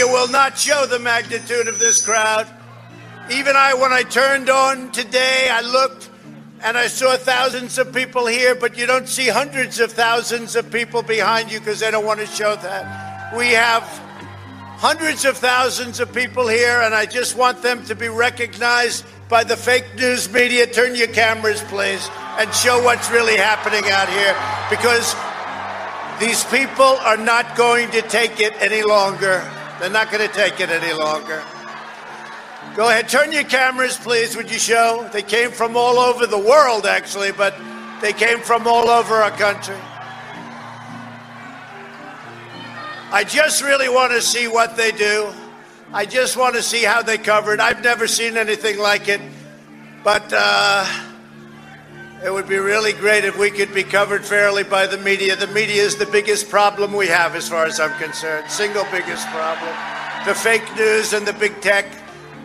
media will not show the magnitude of this crowd. Even I, when I turned on today, I looked and I saw thousands of people here, but you don't see hundreds of thousands of people behind you because they don't want to show that. We have hundreds of thousands of people here, and I just want them to be recognized by the fake news media. Turn your cameras, please, and show what's really happening out here because these people are not going to take it any longer. They're not going to take it any longer. Go ahead, turn your cameras, please, would you show? They came from all over the world, actually, but they came from all over our country. I just really want to see what they do. I just want to see how they cover it. I've never seen anything like it, but uh, it would be really great if we could be covered fairly by the media. The media is the biggest problem we have, as far as I'm concerned. Single biggest problem. The fake news and the big tech.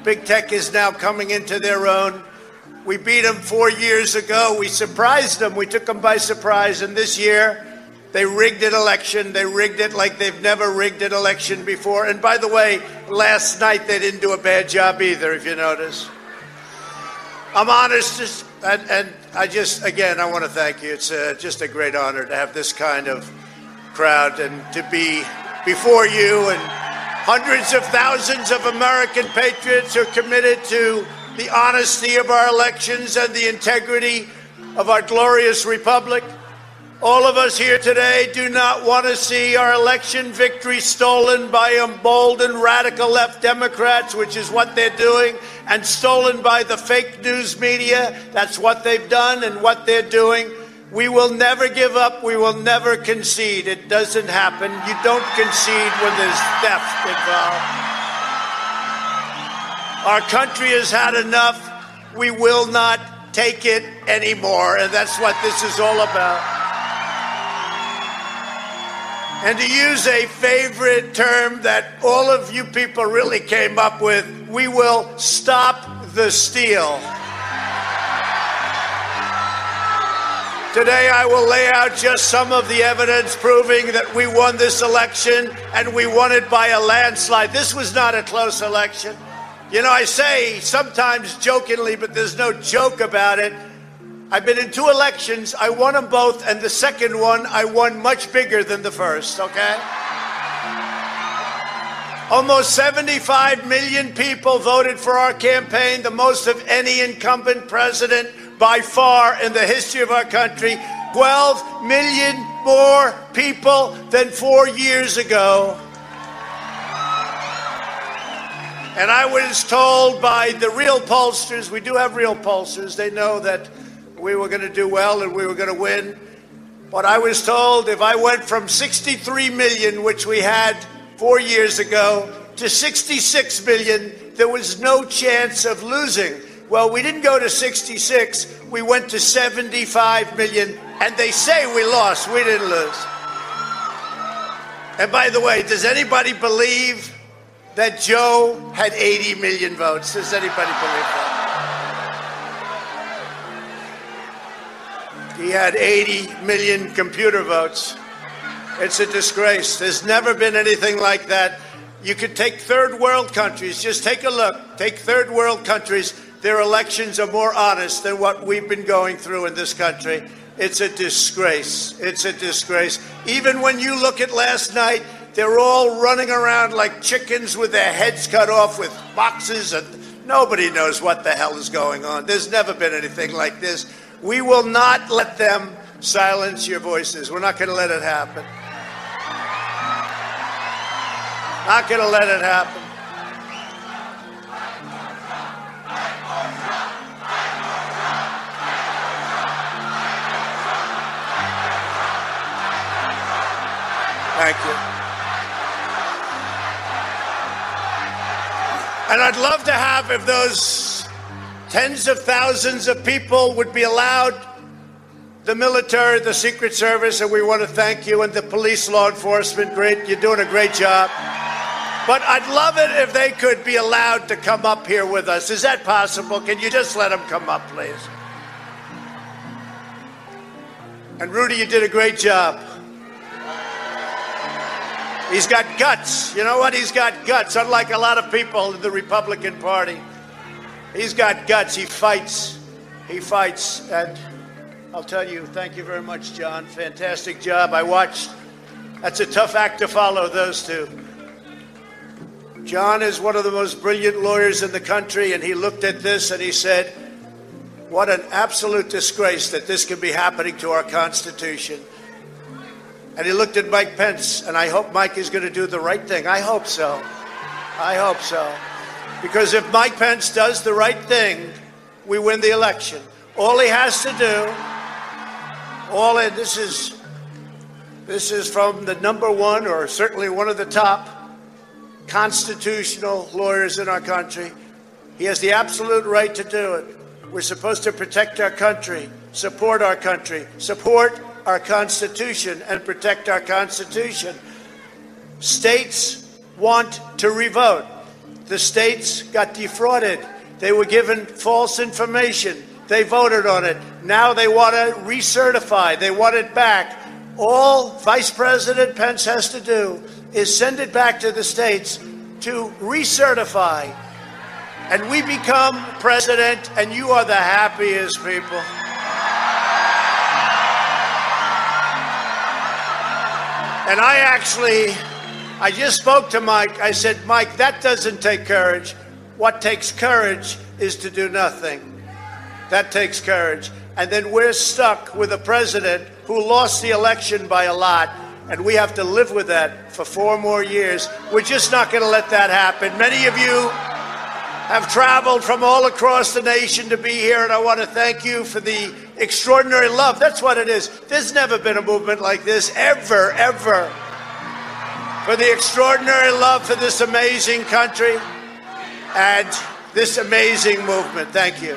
Big tech is now coming into their own. We beat them four years ago. We surprised them. We took them by surprise. And this year, they rigged an election. They rigged it like they've never rigged an election before. And by the way, last night they didn't do a bad job either, if you notice. I'm honest, and, and I just, again, I want to thank you. It's uh, just a great honor to have this kind of crowd and to be before you and Hundreds of thousands of American patriots who are committed to the honesty of our elections and the integrity of our glorious republic. All of us here today do not want to see our election victory stolen by emboldened radical left Democrats, which is what they're doing, and stolen by the fake news media. That's what they've done and what they're doing. We will never give up. We will never concede. It doesn't happen. You don't concede when there's theft involved. Our country has had enough. We will not take it anymore. And that's what this is all about. And to use a favorite term that all of you people really came up with, we will stop the steal. Today, I will lay out just some of the evidence proving that we won this election and we won it by a landslide. This was not a close election. You know, I say sometimes jokingly, but there's no joke about it. I've been in two elections. I won them both, and the second one I won much bigger than the first, okay? Almost 75 million people voted for our campaign, the most of any incumbent president by far in the history of our country. 12 million more people than four years ago. And I was told by the real pollsters, we do have real pollsters, they know that we were going to do well and we were going to win. But I was told if I went from 63 million, which we had four years ago, to 66 million, there was no chance of losing. Well, we didn't go to 66, we went to 75 million, and they say we lost. We didn't lose. And by the way, does anybody believe that Joe had 80 million votes? Does anybody believe that? He had 80 million computer votes. It's a disgrace. There's never been anything like that. You could take third world countries, just take a look. Take third world countries their elections are more honest than what we've been going through in this country. It's a disgrace. It's a disgrace. Even when you look at last night, they're all running around like chickens with their heads cut off with boxes, and nobody knows what the hell is going on. There's never been anything like this. We will not let them silence your voices. We're not going to let it happen. Not going to let it happen. Thank you. And I'd love to have, if those tens of thousands of people would be allowed, the military, the Secret Service, and we want to thank you, and the police, law enforcement, great, you're doing a great job. But I'd love it if they could be allowed to come up here with us. Is that possible? Can you just let them come up, please? And Rudy, you did a great job. He's got guts. You know what? He's got guts, unlike a lot of people in the Republican Party. He's got guts. He fights. He fights. And I'll tell you, thank you very much, John. Fantastic job. I watched. That's a tough act to follow, those two. John is one of the most brilliant lawyers in the country, and he looked at this and he said, What an absolute disgrace that this could be happening to our Constitution. And he looked at Mike Pence, and I hope Mike is going to do the right thing. I hope so. I hope so. Because if Mike Pence does the right thing, we win the election. All he has to do, all this is this is from the number one, or certainly one of the top constitutional lawyers in our country. He has the absolute right to do it. We're supposed to protect our country, support our country, support our Constitution and protect our Constitution. States want to revote. The states got defrauded. They were given false information. They voted on it. Now they want to recertify. They want it back. All Vice President Pence has to do is send it back to the states to recertify. And we become president, and you are the happiest people. And I actually, I just spoke to Mike. I said, Mike, that doesn't take courage. What takes courage is to do nothing. That takes courage. And then we're stuck with a president who lost the election by a lot, and we have to live with that for four more years. We're just not going to let that happen. Many of you have traveled from all across the nation to be here, and I want to thank you for the extraordinary love. That's what it is. There's never been a movement like this, ever, ever. For the extraordinary love for this amazing country and this amazing movement. Thank you.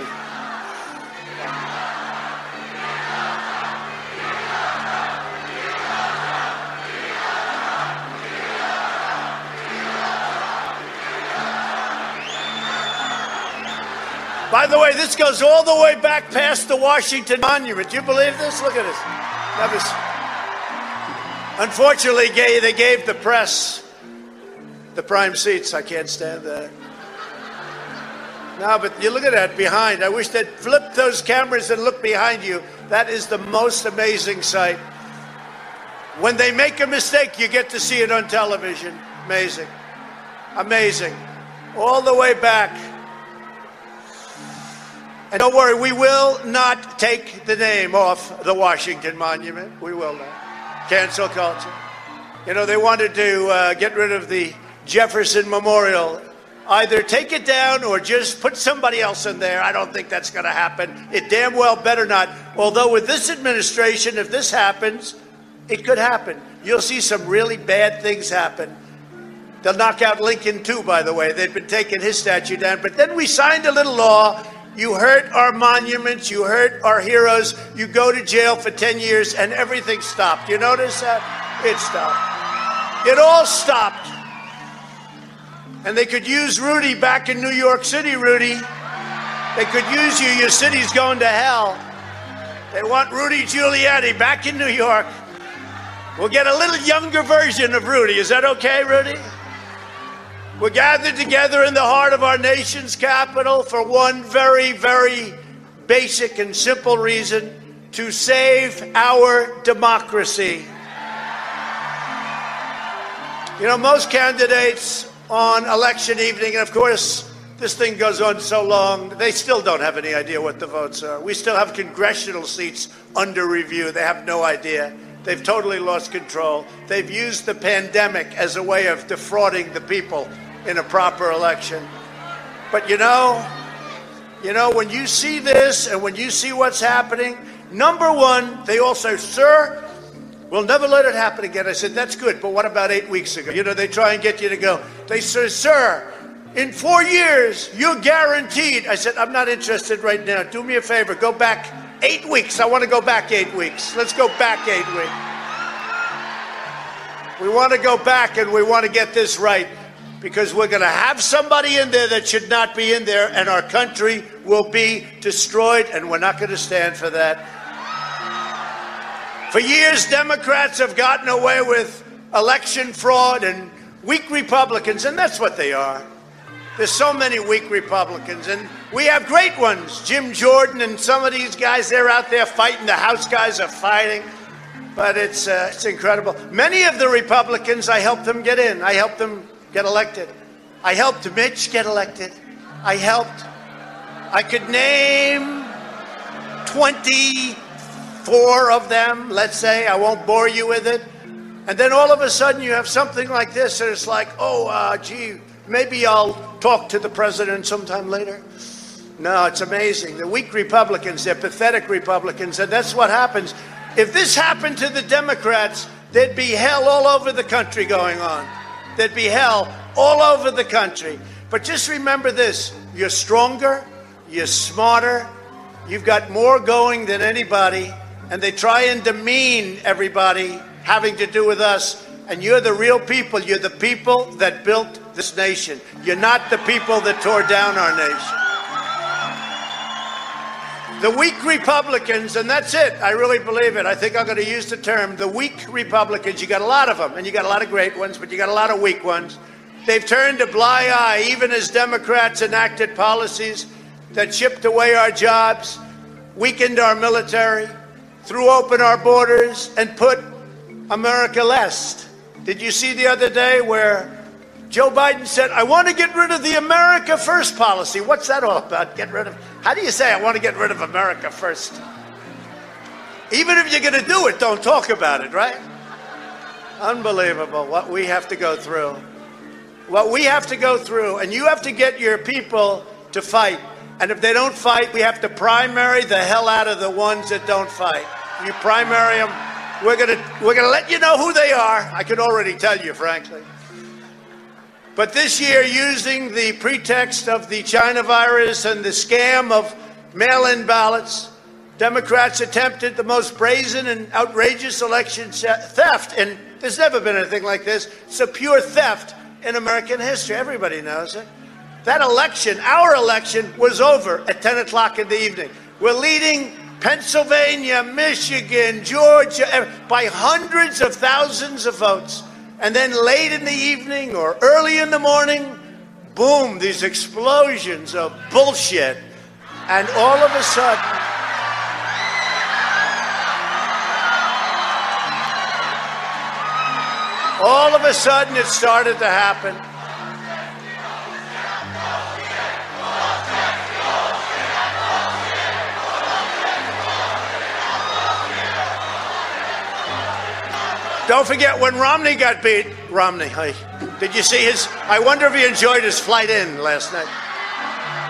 By the way, this goes all the way back past the Washington Monument. Do you believe this? Look at this. Unfortunately, they gave the press the prime seats. I can't stand that. No, but you look at that behind. I wish they'd flip those cameras and look behind you. That is the most amazing sight. When they make a mistake, you get to see it on television. Amazing. Amazing. All the way back. And don't worry, we will not take the name off the Washington Monument. We will not. Cancel culture. You know, they wanted to uh, get rid of the Jefferson Memorial. Either take it down or just put somebody else in there. I don't think that's going to happen. It damn well better not. Although, with this administration, if this happens, it could happen. You'll see some really bad things happen. They'll knock out Lincoln, too, by the way. They've been taking his statue down. But then we signed a little law you hurt our monuments, you hurt our heroes, you go to jail for 10 years, and everything stopped. You notice that? It stopped. It all stopped. And they could use Rudy back in New York City, Rudy. They could use you. Your city's going to hell. They want Rudy Giuliani back in New York. We'll get a little younger version of Rudy. Is that okay, Rudy? We're gathered together in the heart of our nation's capital for one very, very basic and simple reason to save our democracy. You know, most candidates on election evening, and of course, this thing goes on so long, they still don't have any idea what the votes are. We still have congressional seats under review. They have no idea. They've totally lost control. They've used the pandemic as a way of defrauding the people in a proper election. But you know, you know, when you see this and when you see what's happening, number one, they all say, Sir, we'll never let it happen again. I said, That's good, but what about eight weeks ago? You know, they try and get you to go. They say, Sir, in four years, you're guaranteed. I said, I'm not interested right now. Do me a favor, go back eight weeks. I want to go back eight weeks. Let's go back eight weeks. We want to go back and we want to get this right because we're going to have somebody in there that should not be in there, and our country will be destroyed, and we're not going to stand for that. For years, Democrats have gotten away with election fraud and weak Republicans, and that's what they are. There's so many weak Republicans, and we have great ones. Jim Jordan and some of these guys, they're out there fighting. The House guys are fighting, but it's, uh, it's incredible. Many of the Republicans, I helped them get in. I helped them get elected. I helped Mitch get elected. I helped. I could name 24 of them, let's say. I won't bore you with it. And then all of a sudden you have something like this, and it's like, oh, uh, gee, maybe I'll talk to the president sometime later. No, it's amazing. The weak Republicans, they're pathetic Republicans, and that's what happens. If this happened to the Democrats, there'd be hell all over the country going on. There'd be hell all over the country. But just remember this you're stronger, you're smarter, you've got more going than anybody, and they try and demean everybody having to do with us. And you're the real people. You're the people that built this nation. You're not the people that tore down our nation. The weak Republicans, and that's it. I really believe it. I think I'm going to use the term the weak Republicans. You got a lot of them, and you got a lot of great ones, but you got a lot of weak ones. They've turned a blind eye, even as Democrats enacted policies that chipped away our jobs, weakened our military, threw open our borders, and put America last. Did you see the other day where Joe Biden said, I want to get rid of the America First policy. What's that all about? Get rid of, how do you say, I want to get rid of America First? Even if you're going to do it, don't talk about it, right? Unbelievable what we have to go through. What we have to go through, and you have to get your people to fight. And if they don't fight, we have to primary the hell out of the ones that don't fight. You primary them, we're gonna we're gonna let you know who they are. I can already tell you, frankly. But this year, using the pretext of the China virus and the scam of mail in ballots, Democrats attempted the most brazen and outrageous election theft. And there's never been anything like this. It's a pure theft in American history. Everybody knows it. That election, our election, was over at 10 o'clock in the evening. We're leading Pennsylvania, Michigan, Georgia eh, by hundreds of thousands of votes. And then late in the evening or early in the morning, boom, these explosions of bullshit. And all of a sudden, all of a sudden it started to happen. Don't forget when Romney got beat. Romney, hi. Did you see his? I wonder if he enjoyed his flight in last night.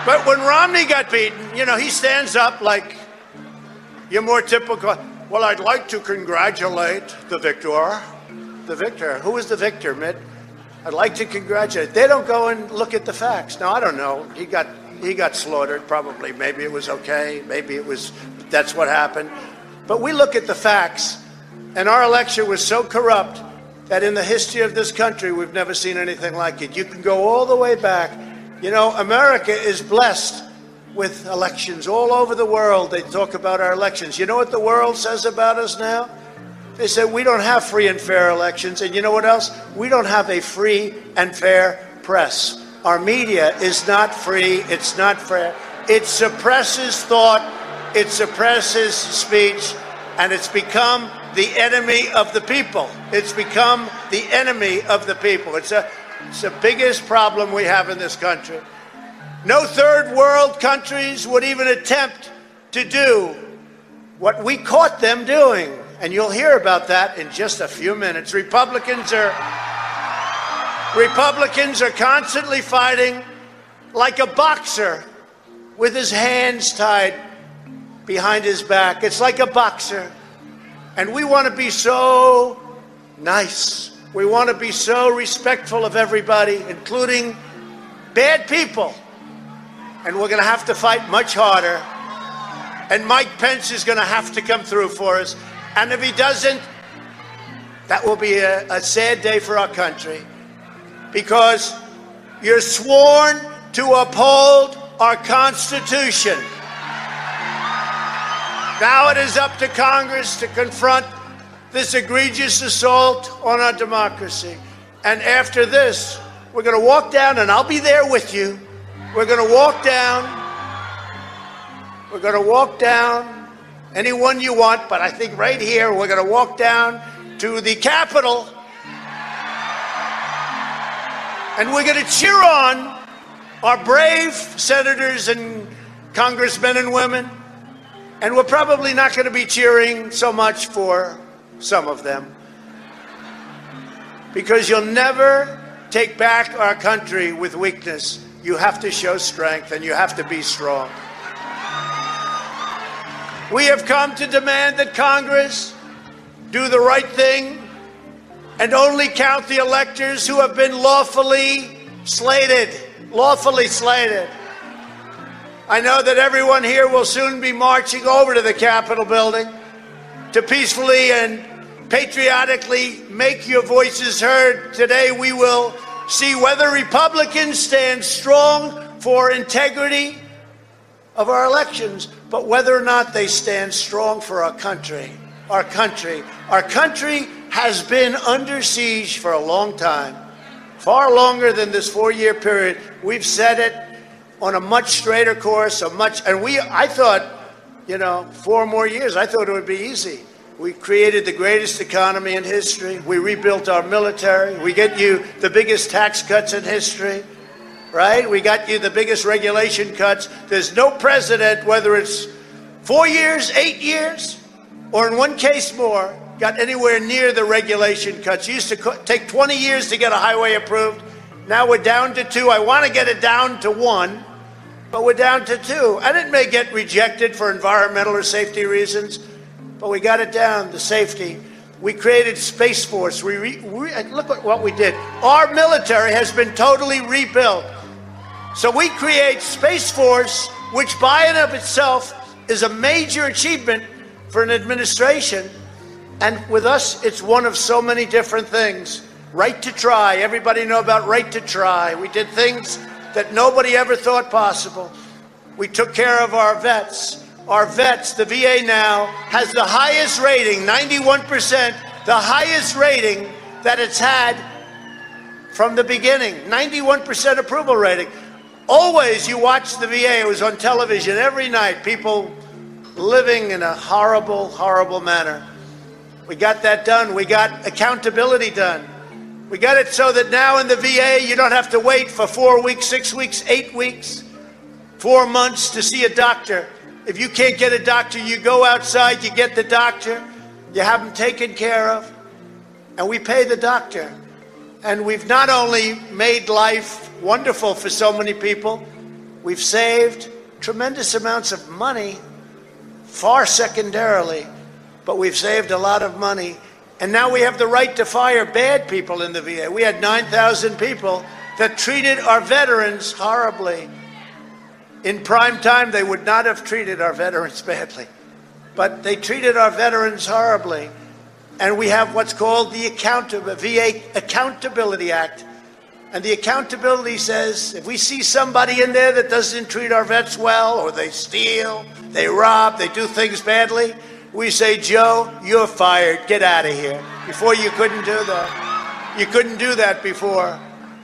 But when Romney got beaten, you know, he stands up like your more typical. Well, I'd like to congratulate the victor. The victor. Who is the victor, Mitt? I'd like to congratulate. They don't go and look at the facts. Now I don't know. He got he got slaughtered. Probably. Maybe it was okay. Maybe it was. That's what happened. But we look at the facts. And our election was so corrupt that in the history of this country, we've never seen anything like it. You can go all the way back. You know, America is blessed with elections all over the world. They talk about our elections. You know what the world says about us now? They say we don't have free and fair elections. And you know what else? We don't have a free and fair press. Our media is not free, it's not fair. It suppresses thought, it suppresses speech, and it's become the enemy of the people. It's become the enemy of the people. It's, a, it's the biggest problem we have in this country. No third world countries would even attempt to do what we caught them doing. And you'll hear about that in just a few minutes. Republicans are Republicans are constantly fighting like a boxer with his hands tied behind his back. It's like a boxer and we want to be so nice. We want to be so respectful of everybody, including bad people. And we're going to have to fight much harder. And Mike Pence is going to have to come through for us. And if he doesn't, that will be a, a sad day for our country. Because you're sworn to uphold our Constitution. Now it is up to Congress to confront this egregious assault on our democracy. And after this, we're going to walk down, and I'll be there with you. We're going to walk down. We're going to walk down anyone you want, but I think right here, we're going to walk down to the Capitol. And we're going to cheer on our brave senators and congressmen and women. And we're probably not going to be cheering so much for some of them. Because you'll never take back our country with weakness. You have to show strength and you have to be strong. We have come to demand that Congress do the right thing and only count the electors who have been lawfully slated. Lawfully slated. I know that everyone here will soon be marching over to the Capitol building to peacefully and patriotically make your voices heard. Today we will see whether Republicans stand strong for integrity of our elections, but whether or not they stand strong for our country. Our country. Our country has been under siege for a long time, far longer than this four year period. We've said it on a much straighter course, a much, and we, I thought, you know, four more years, I thought it would be easy. We created the greatest economy in history. We rebuilt our military. We get you the biggest tax cuts in history, right? We got you the biggest regulation cuts. There's no president, whether it's four years, eight years, or in one case more, got anywhere near the regulation cuts. Used to co- take 20 years to get a highway approved. Now we're down to two. I want to get it down to one, but we're down to two. And it may get rejected for environmental or safety reasons but we got it down the safety. We created Space Force. We, re, we uh, look at what we did. Our military has been totally rebuilt. So we create Space Force, which by and of itself is a major achievement for an administration. And with us, it's one of so many different things. Right to try. Everybody know about right to try. We did things that nobody ever thought possible. We took care of our vets our vets, the VA now, has the highest rating, 91%, the highest rating that it's had from the beginning. 91% approval rating. Always you watch the VA, it was on television every night, people living in a horrible, horrible manner. We got that done. We got accountability done. We got it so that now in the VA, you don't have to wait for four weeks, six weeks, eight weeks, four months to see a doctor. If you can't get a doctor, you go outside, you get the doctor, you have them taken care of, and we pay the doctor. And we've not only made life wonderful for so many people, we've saved tremendous amounts of money, far secondarily, but we've saved a lot of money. And now we have the right to fire bad people in the VA. We had 9,000 people that treated our veterans horribly. In prime time, they would not have treated our veterans badly, but they treated our veterans horribly. And we have what's called the VA Accountability Act. And the accountability says if we see somebody in there that doesn't treat our vets well, or they steal, they rob, they do things badly, we say, Joe, you're fired. Get out of here. Before you couldn't do that. You couldn't do that before.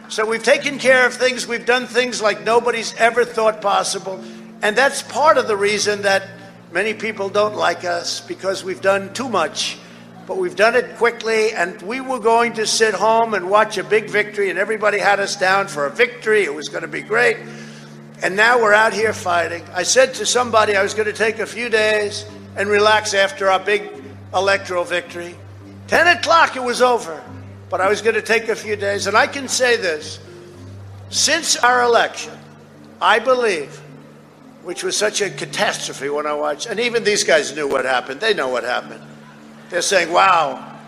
So we've taken care of things, we've done things like nobody's ever thought possible. And that's part of the reason that many people don't like us because we've done too much. But we've done it quickly, and we were going to sit home and watch a big victory, and everybody had us down for a victory. It was going to be great. And now we're out here fighting. I said to somebody I was going to take a few days and relax after our big electoral victory. 10 o'clock, it was over but I was going to take a few days. And I can say this since our election, I believe, which was such a catastrophe when I watched, and even these guys knew what happened. They know what happened. They're saying, wow,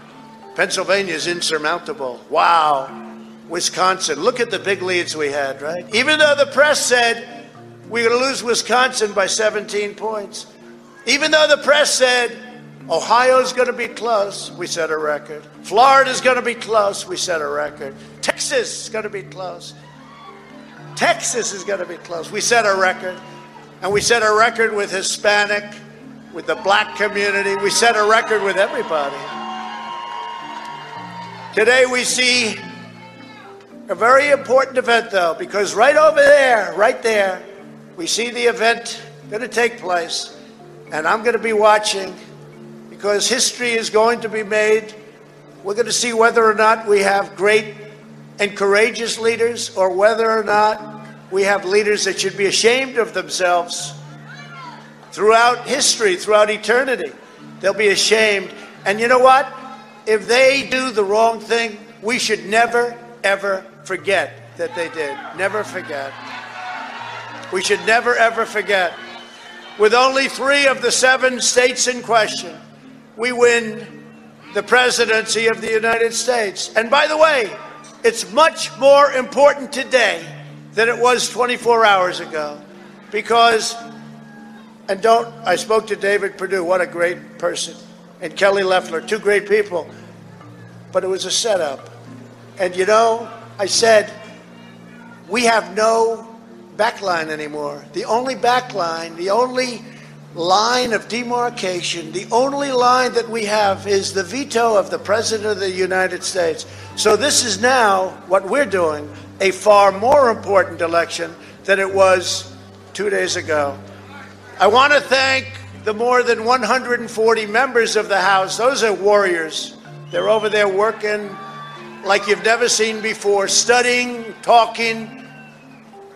Pennsylvania is insurmountable. Wow, Wisconsin. Look at the big leads we had, right? Even though the press said we're going to lose Wisconsin by 17 points. Even though the press said Ohio's going to be close. We set a record. Florida's going to be close. We set a record. Texas is going to be close. Texas is going to be close. We set a record. And we set a record with Hispanic, with the black community. We set a record with everybody. Today we see a very important event, though, because right over there, right there, we see the event going to take place, and I'm going to be watching because history is going to be made. We're going to see whether or not we have great and courageous leaders or whether or not we have leaders that should be ashamed of themselves throughout history, throughout eternity. They'll be ashamed. And you know what? If they do the wrong thing, we should never, ever forget that they did. Never forget. We should never, ever forget. With only three of the seven states in question, we win the presidency of the United States. And by the way, it's much more important today than it was 24 hours ago because, and don't, I spoke to David Perdue, what a great person, and Kelly Loeffler, two great people, but it was a setup. And you know, I said, we have no backline anymore. The only backline, the only line of demarcation, the only line that we have is the veto of the President of the United States. So this is now what we're doing, a far more important election than it was two days ago. I want to thank the more than 140 members of the House. Those are warriors. They're over there working like you've never seen before, studying, talking,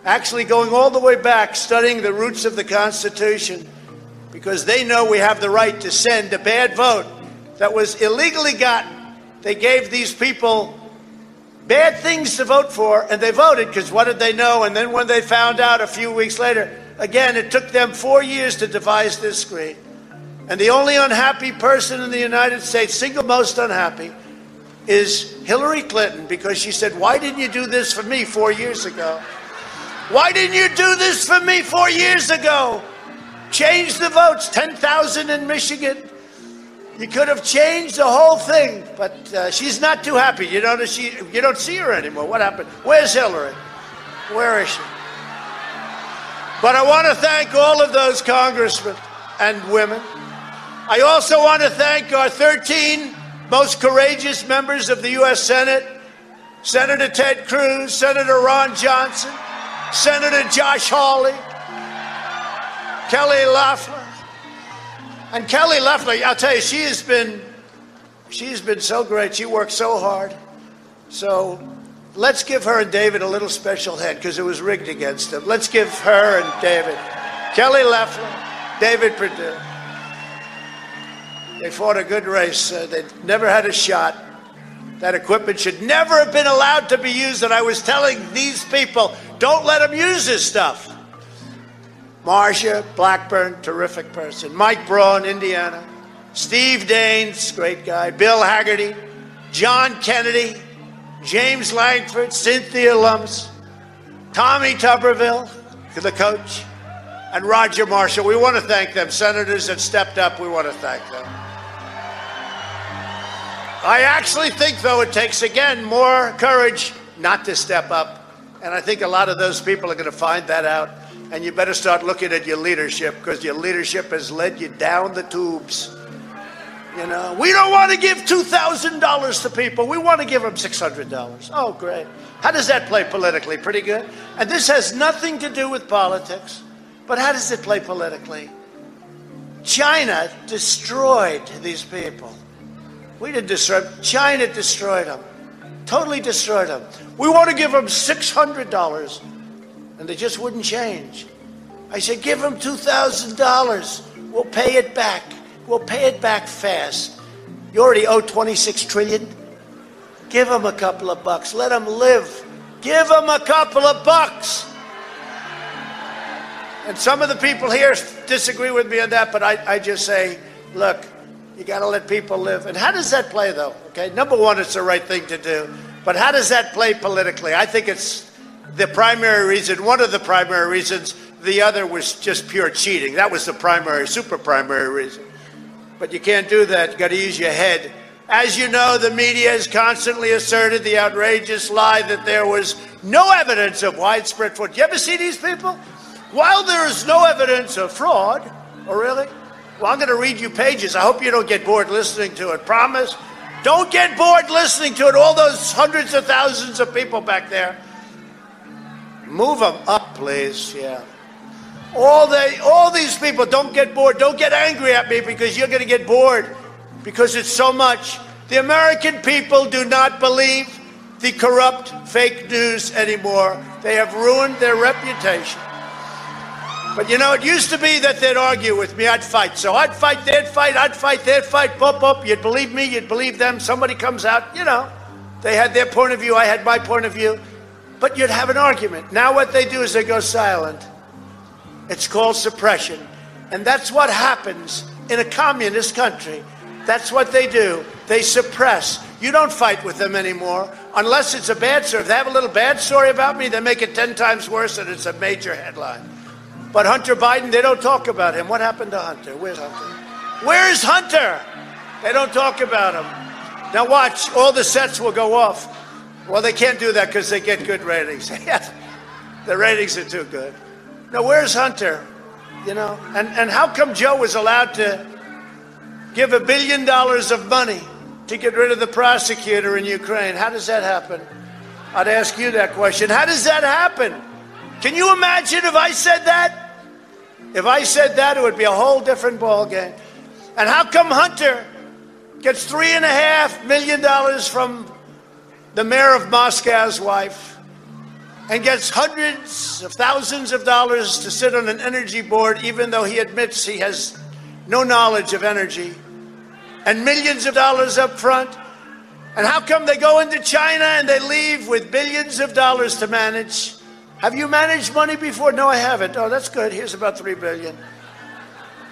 actually going all the way back, studying the roots of the Constitution, because they know we have the right to send a bad vote that was illegally gotten. They gave these people bad things to vote for, and they voted because what did they know? And then when they found out a few weeks later, again, it took them four years to devise this screen. And the only unhappy person in the United States, single most unhappy, is Hillary Clinton because she said, Why didn't you do this for me four years ago? Why didn't you do this for me four years ago? Change the votes, 10,000 in Michigan. You could have changed the whole thing, but uh, she's not too happy. You don't, she, you don't see her anymore. What happened? Where's Hillary? Where is she? But I want to thank all of those congressmen and women. I also want to thank our 13 most courageous members of the U.S. Senate Senator Ted Cruz, Senator Ron Johnson, Senator Josh Hawley, Kelly Loeffler. And Kelly Loeffler, I'll tell you, she has been she's been so great. She worked so hard. So let's give her and David a little special head because it was rigged against them. Let's give her and David. Kelly Loeffler, David Perdue. They fought a good race. Uh, they never had a shot. That equipment should never have been allowed to be used. And I was telling these people, don't let them use this stuff. Marsha Blackburn, terrific person. Mike Braun, Indiana. Steve Daines, great guy. Bill Hagerty. John Kennedy. James Lankford, Cynthia Lummis. Tommy Tuberville, the coach. And Roger Marshall. We want to thank them. Senators that stepped up, we want to thank them. I actually think, though, it takes, again, more courage not to step up. And I think a lot of those people are going to find that out. And you better start looking at your leadership because your leadership has led you down the tubes. You know, we don't want to give $2,000 to people. We want to give them $600. Oh, great. How does that play politically? Pretty good. And this has nothing to do with politics. But how does it play politically? China destroyed these people. We didn't destroy them. China destroyed them. Totally destroyed them. We want to give them $600. And they just wouldn't change. I said, give them $2,000. We'll pay it back. We'll pay it back fast. You already owe 26 trillion. Give them a couple of bucks. Let them live. Give them a couple of bucks. And some of the people here disagree with me on that, but I, I just say, look, you got to let people live. And how does that play, though? Okay, number one, it's the right thing to do. But how does that play politically? I think it's the primary reason, one of the primary reasons. The other was just pure cheating. That was the primary, super primary reason. But you can't do that. You got to use your head. As you know, the media has constantly asserted the outrageous lie that there was no evidence of widespread fraud. You ever see these people? While there is no evidence of fraud, oh really? Well, I'm going to read you pages. I hope you don't get bored listening to it. Promise? Don't get bored listening to it. All those hundreds of thousands of people back there. Move them up, please. Yeah. All they, all these people, don't get bored. Don't get angry at me because you're going to get bored because it's so much. The American people do not believe the corrupt fake news anymore. They have ruined their reputation. But you know, it used to be that they'd argue with me. I'd fight. So I'd fight, they'd fight, I'd fight, they'd fight, pop, up. You'd believe me, you'd believe them. Somebody comes out, you know, they had their point of view, I had my point of view. But you'd have an argument. Now what they do is they go silent. It's called suppression. And that's what happens in a communist country. That's what they do. They suppress. You don't fight with them anymore unless it's a bad story. If they have a little bad story about me, they make it 10 times worse and it's a major headline. But Hunter Biden, they don't talk about him. What happened to Hunter? Where's Hunter? Where's Hunter? They don't talk about him. Now watch, all the sets will go off. Well, they can't do that because they get good ratings. the ratings are too good. Now, where's Hunter? You know, and, and how come Joe was allowed to give a billion dollars of money to get rid of the prosecutor in Ukraine? How does that happen? I'd ask you that question. How does that happen? Can you imagine if I said that? If I said that, it would be a whole different ballgame. And how come Hunter gets three and a half million dollars from the mayor of Moscow's wife and gets hundreds of thousands of dollars to sit on an energy board, even though he admits he has no knowledge of energy, and millions of dollars up front? And how come they go into China and they leave with billions of dollars to manage? Have you managed money before? No, I haven't. Oh, that's good. Here's about three billion.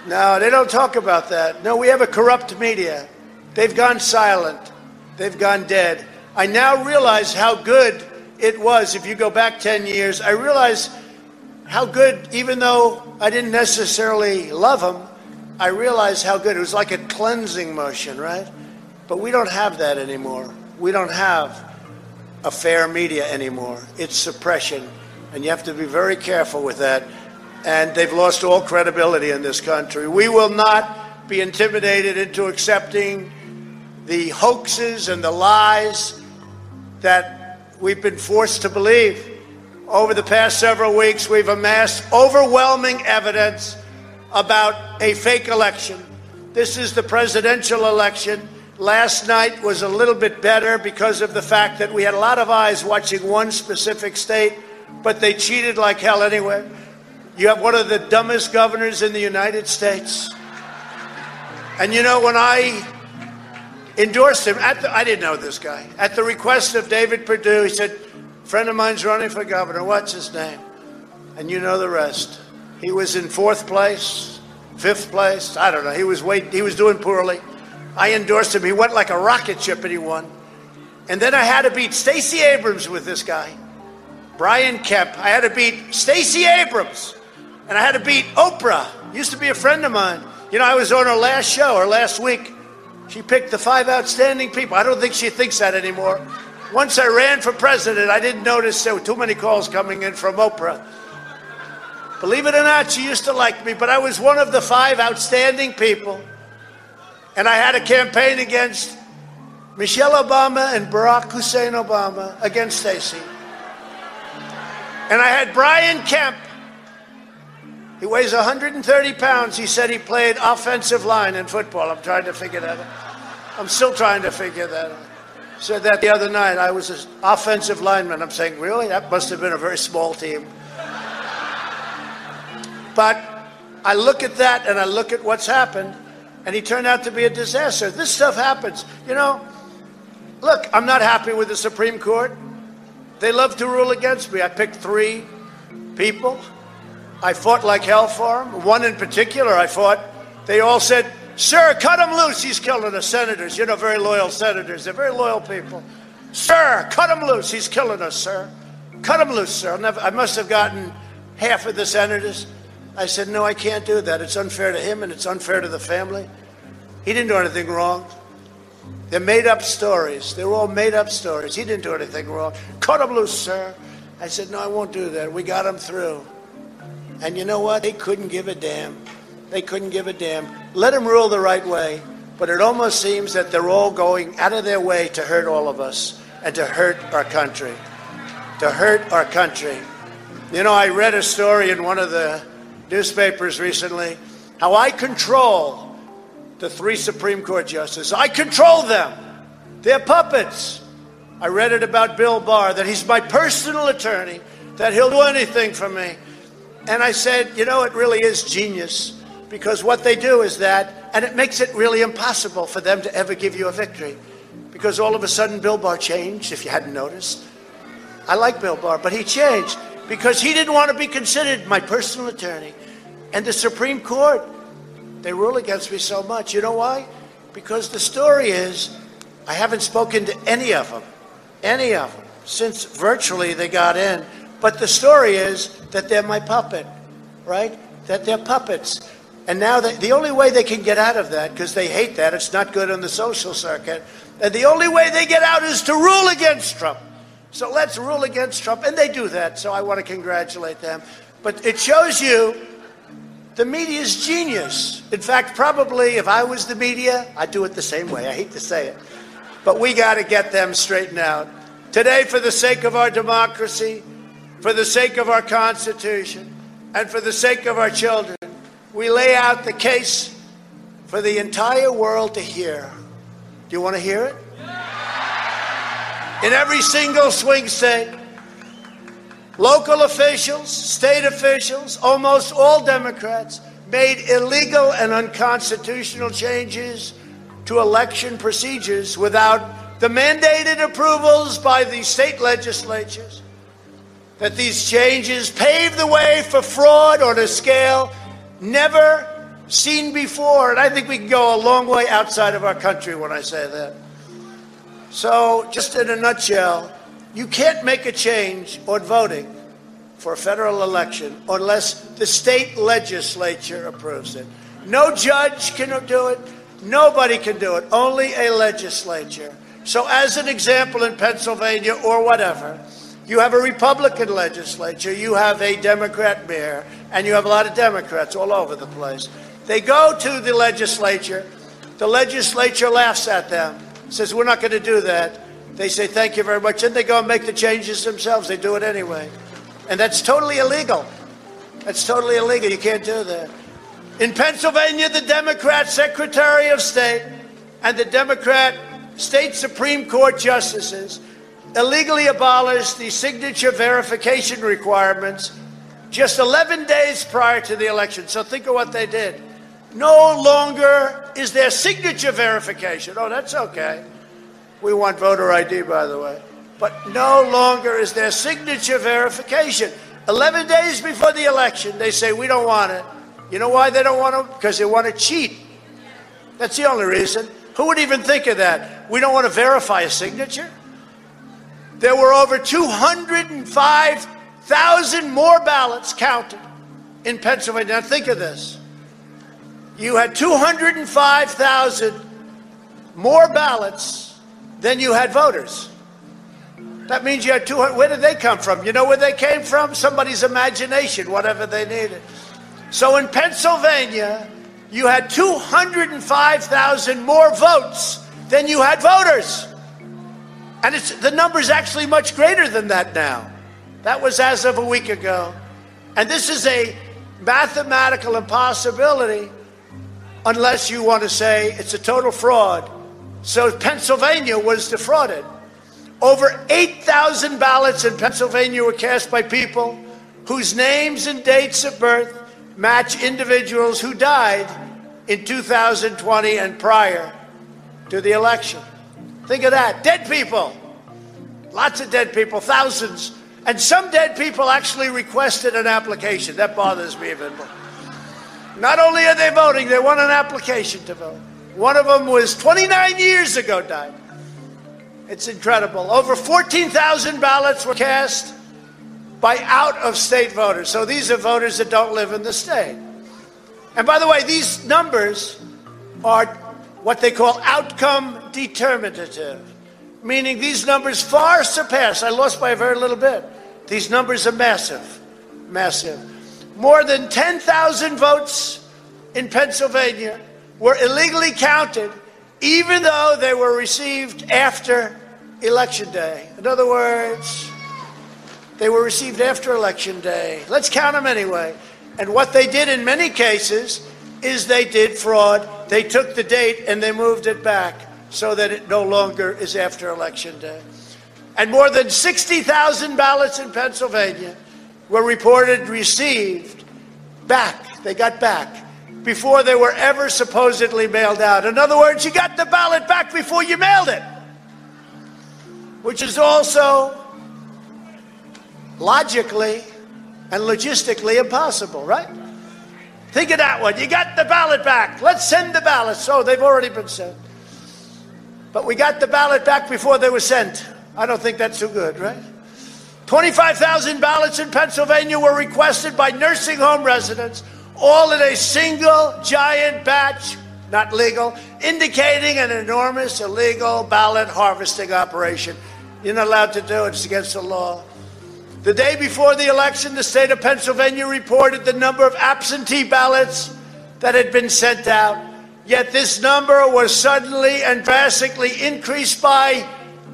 No, they don't talk about that. No, we have a corrupt media. They've gone silent. They've gone dead. I now realize how good it was. If you go back 10 years, I realize how good, even though I didn't necessarily love them, I realized how good. It was like a cleansing motion, right? But we don't have that anymore. We don't have a fair media anymore. It's suppression and you have to be very careful with that. And they've lost all credibility in this country. We will not be intimidated into accepting the hoaxes and the lies that we've been forced to believe. Over the past several weeks, we've amassed overwhelming evidence about a fake election. This is the presidential election. Last night was a little bit better because of the fact that we had a lot of eyes watching one specific state but they cheated like hell anyway. You have one of the dumbest governors in the United States. And you know, when I endorsed him, the, I didn't know this guy. At the request of David Perdue, he said, friend of mine's running for governor. What's his name? And you know the rest. He was in fourth place, fifth place. I don't know. He was wait, he was doing poorly. I endorsed him. He went like a rocket ship and he won. And then I had to beat Stacey Abrams with this guy. Brian Kemp. I had to beat Stacey Abrams. And I had to beat Oprah. Used to be a friend of mine. You know, I was on her last show, or last week. She picked the five outstanding people. I don't think she thinks that anymore. Once I ran for president, I didn't notice there were too many calls coming in from Oprah. Believe it or not, she used to like me, but I was one of the five outstanding people. And I had a campaign against Michelle Obama and Barack Hussein Obama against Stacey. And I had Brian Kemp. He weighs 130 pounds. He said he played offensive line in football. I'm trying to figure that out. I'm still trying to figure that out. Said that the other night. I was an offensive lineman. I'm saying, really? That must have been a very small team. But I look at that and I look at what's happened, and he turned out to be a disaster. This stuff happens. You know, look, I'm not happy with the Supreme Court. They love to rule against me. I picked three people. I fought like hell for them. One in particular, I fought. They all said, Sir, cut him loose. He's killing us. Senators, you know, very loyal senators. They're very loyal people. Sir, cut him loose. He's killing us, sir. Cut him loose, sir. Never, I must have gotten half of the senators. I said, No, I can't do that. It's unfair to him and it's unfair to the family. He didn't do anything wrong. They're made up stories. They're all made up stories. He didn't do anything wrong. Cut him loose, sir. I said, No, I won't do that. We got him through. And you know what? They couldn't give a damn. They couldn't give a damn. Let him rule the right way. but it almost seems that they're all going out of their way to hurt all of us and to hurt our country. To hurt our country. You know, I read a story in one of the newspapers recently how I control the three Supreme Court justices. I control them. They're puppets. I read it about Bill Barr that he's my personal attorney, that he'll do anything for me. And I said, you know, it really is genius because what they do is that, and it makes it really impossible for them to ever give you a victory because all of a sudden Bill Barr changed, if you hadn't noticed. I like Bill Barr, but he changed because he didn't want to be considered my personal attorney. And the Supreme Court, they rule against me so much. You know why? Because the story is I haven't spoken to any of them, any of them, since virtually they got in. But the story is that they're my puppet, right? That they're puppets. And now they, the only way they can get out of that, because they hate that, it's not good on the social circuit, and the only way they get out is to rule against Trump. So let's rule against Trump. And they do that, so I want to congratulate them. But it shows you the media is genius. In fact, probably if I was the media, I'd do it the same way. I hate to say it. But we got to get them straightened out. Today, for the sake of our democracy, for the sake of our Constitution, and for the sake of our children, we lay out the case for the entire world to hear. Do you want to hear it? in every single swing state. Local officials, state officials, almost all Democrats made illegal and unconstitutional changes to election procedures without the mandated approvals by the state legislatures. That these changes paved the way for fraud on a scale never seen before. And I think we can go a long way outside of our country when I say that. So, just in a nutshell, you can't make a change on voting for a federal election unless the state legislature approves it. No judge can do it. Nobody can do it. Only a legislature. So, as an example, in Pennsylvania or whatever, you have a Republican legislature, you have a Democrat mayor, and you have a lot of Democrats all over the place. They go to the legislature, the legislature laughs at them says, We're not going to do that. They say, Thank you very much. And they go and make the changes themselves. They do it anyway. And that's totally illegal. That's totally illegal. You can't do that. In Pennsylvania, the Democrat Secretary of State and the Democrat State Supreme Court justices illegally abolished the signature verification requirements just 11 days prior to the election. So think of what they did. No longer is there signature verification. Oh, that's okay. We want voter ID, by the way. But no longer is there signature verification. 11 days before the election, they say, we don't want it. You know why they don't want it? Because they want to cheat. That's the only reason. Who would even think of that? We don't want to verify a signature. There were over 205,000 more ballots counted in Pennsylvania. Now think of this you had 205,000 more ballots than you had voters. That means you had 200. Where did they come from? You know where they came from? Somebody's imagination, whatever they needed. So in Pennsylvania, you had 205,000 more votes than you had voters. And it's, the number's actually much greater than that now. That was as of a week ago. And this is a mathematical impossibility unless you want to say it's a total fraud. So Pennsylvania was defrauded. Over 8,000 ballots in Pennsylvania were cast by people whose names and dates of birth match individuals who died in 2020 and prior to the election. Think of that. Dead people. Lots of dead people, thousands. And some dead people actually requested an application. That bothers me even more. Not only are they voting, they want an application to vote. One of them was 29 years ago died. It's incredible. Over 14,000 ballots were cast by out of state voters. So these are voters that don't live in the state. And by the way, these numbers are what they call outcome determinative, meaning these numbers far surpass. I lost by a very little bit. These numbers are massive, massive. More than 10,000 votes in Pennsylvania were illegally counted even though they were received after Election Day. In other words, they were received after Election Day. Let's count them anyway. And what they did in many cases is they did fraud. They took the date and they moved it back so that it no longer is after Election Day. And more than 60,000 ballots in Pennsylvania were reported received back. They got back before they were ever supposedly mailed out. In other words, you got the ballot back before you mailed it, which is also logically and logistically impossible, right? Think of that one. You got the ballot back. Let's send the ballots. Oh, they've already been sent. But we got the ballot back before they were sent. I don't think that's too good, right? 25,000 ballots in Pennsylvania were requested by nursing home residents, all in a single giant batch, not legal, indicating an enormous illegal ballot harvesting operation. You're not allowed to do it, it's against the law. The day before the election, the state of Pennsylvania reported the number of absentee ballots that had been sent out. Yet this number was suddenly and drastically increased by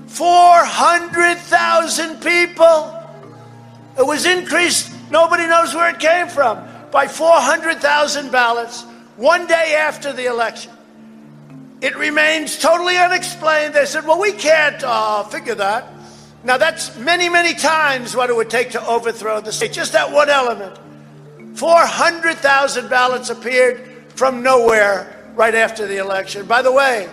400,000 people. It was increased, nobody knows where it came from, by 400,000 ballots one day after the election. It remains totally unexplained. They said, well, we can't uh, figure that. Now, that's many, many times what it would take to overthrow the state. Just that one element. 400,000 ballots appeared from nowhere right after the election. By the way,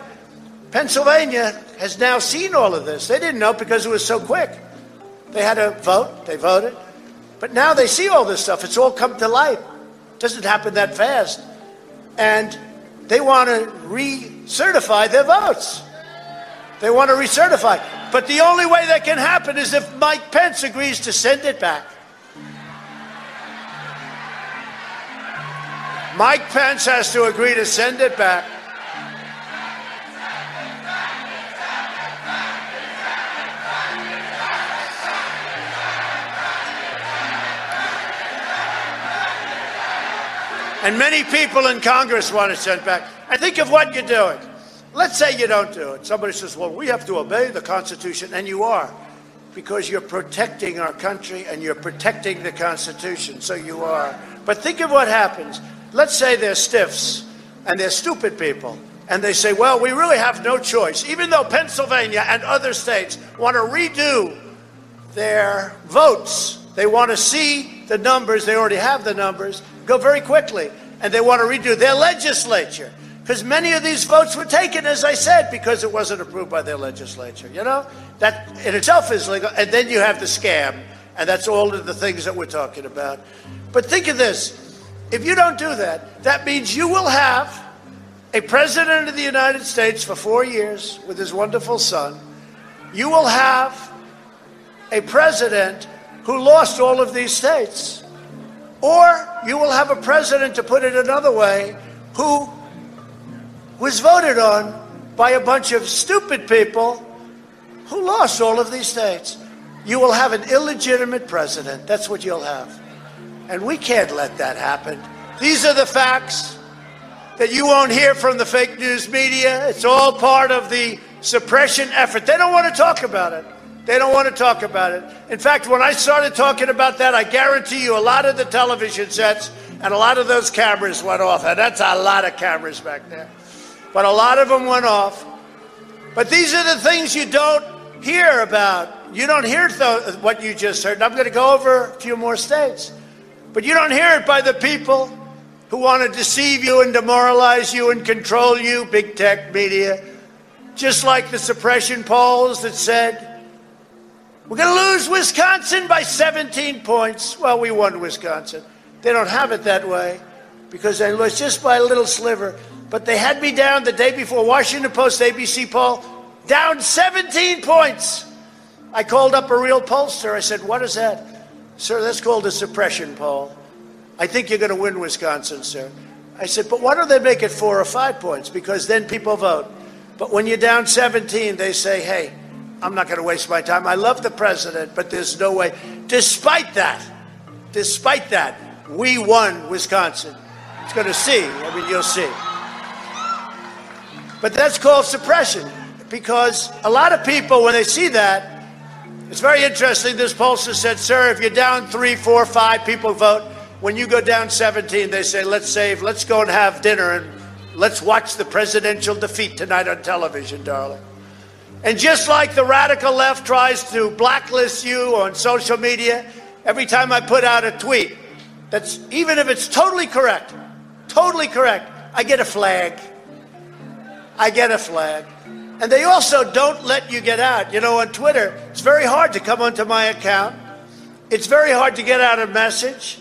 Pennsylvania has now seen all of this. They didn't know because it was so quick. They had to vote, they voted. But now they see all this stuff. It's all come to light. It doesn't happen that fast. And they want to recertify their votes. They want to recertify. But the only way that can happen is if Mike Pence agrees to send it back. Mike Pence has to agree to send it back. And many people in Congress want it sent back. And think of what you're doing. Let's say you don't do it. Somebody says, well, we have to obey the Constitution, and you are, because you're protecting our country and you're protecting the Constitution, so you are. But think of what happens. Let's say they're stiffs and they're stupid people, and they say, well, we really have no choice. Even though Pennsylvania and other states want to redo their votes, they want to see the numbers, they already have the numbers, go very quickly, and they want to redo their legislature because many of these votes were taken, as I said, because it wasn't approved by their legislature. You know, that in itself is legal. And then you have the scam, and that's all of the things that we're talking about. But think of this if you don't do that, that means you will have a president of the United States for four years with his wonderful son. You will have a president who lost all of these states. Or you will have a president, to put it another way, who was voted on by a bunch of stupid people who lost all of these states. You will have an illegitimate president. That's what you'll have. And we can't let that happen. These are the facts that you won't hear from the fake news media. It's all part of the suppression effort. They don't want to talk about it. They don't want to talk about it. In fact, when I started talking about that, I guarantee you a lot of the television sets and a lot of those cameras went off. And that's a lot of cameras back there but a lot of them went off. But these are the things you don't hear about. You don't hear th- what you just heard. And I'm going to go over a few more states. But you don't hear it by the people who want to deceive you and demoralize you and control you, big tech media. Just like the suppression polls that said, we're going to lose Wisconsin by 17 points. Well, we won Wisconsin. They don't have it that way because they lost just by a little sliver but they had me down the day before Washington Post ABC poll, down 17 points. I called up a real pollster. I said, What is that? Sir, that's called a suppression poll. I think you're going to win Wisconsin, sir. I said, But why don't they make it four or five points? Because then people vote. But when you're down 17, they say, Hey, I'm not going to waste my time. I love the president, but there's no way. Despite that, despite that, we won Wisconsin. It's going to see. I mean, you'll see. But that's called suppression because a lot of people, when they see that, it's very interesting. This pollster said, Sir, if you're down three, four, five people vote, when you go down 17, they say, Let's save, let's go and have dinner and let's watch the presidential defeat tonight on television, darling. And just like the radical left tries to blacklist you on social media, every time I put out a tweet, that's even if it's totally correct, totally correct, I get a flag. I get a flag. And they also don't let you get out. You know, on Twitter, it's very hard to come onto my account. It's very hard to get out a message.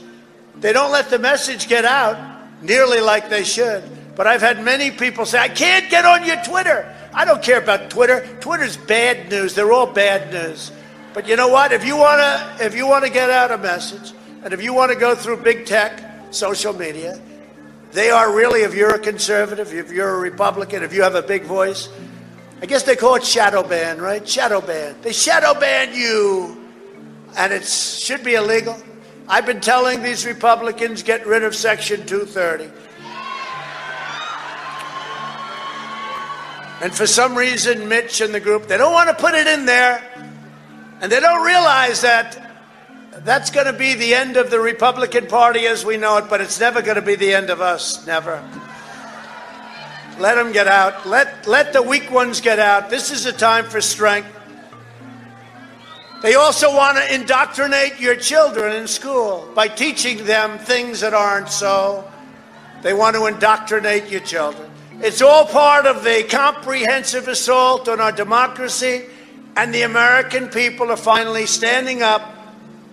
They don't let the message get out nearly like they should. But I've had many people say, I can't get on your Twitter. I don't care about Twitter. Twitter's bad news. They're all bad news. But you know what? If you wanna if you wanna get out a message, and if you want to go through big tech, social media, they are really, if you're a conservative, if you're a Republican, if you have a big voice, I guess they call it shadow ban, right? Shadow ban. They shadow ban you, and it should be illegal. I've been telling these Republicans get rid of Section 230. And for some reason, Mitch and the group, they don't want to put it in there. And they don't realize that that's going to be the end of the Republican Party as we know it, but it's never going to be the end of us. Never. Let them get out. Let, let the weak ones get out. This is a time for strength. They also want to indoctrinate your children in school by teaching them things that aren't so. They want to indoctrinate your children. It's all part of the comprehensive assault on our democracy, and the American people are finally standing up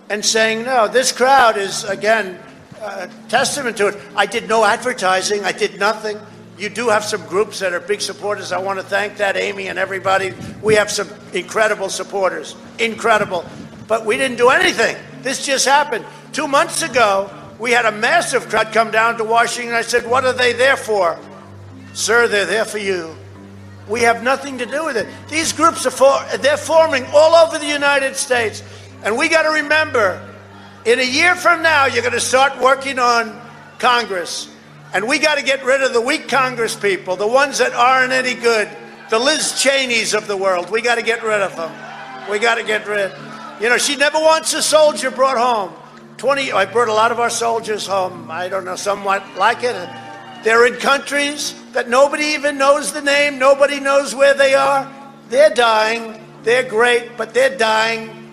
and saying, no, this crowd is, again, a testament to it. I did no advertising, I did nothing. You do have some groups that are big supporters. I want to thank that, Amy and everybody. We have some incredible supporters. Incredible. But we didn't do anything. This just happened. Two months ago, we had a massive crowd come down to Washington. I said, What are they there for? Sir, they're there for you. We have nothing to do with it. These groups are for, they're forming all over the United States. And we got to remember, in a year from now, you're going to start working on Congress. And we got to get rid of the weak Congress people, the ones that aren't any good, the Liz Cheneys of the world. We got to get rid of them. We got to get rid. You know, she never wants a soldier brought home. 20, I brought a lot of our soldiers home. I don't know, somewhat like it. They're in countries that nobody even knows the name, nobody knows where they are. They're dying. They're great, but they're dying.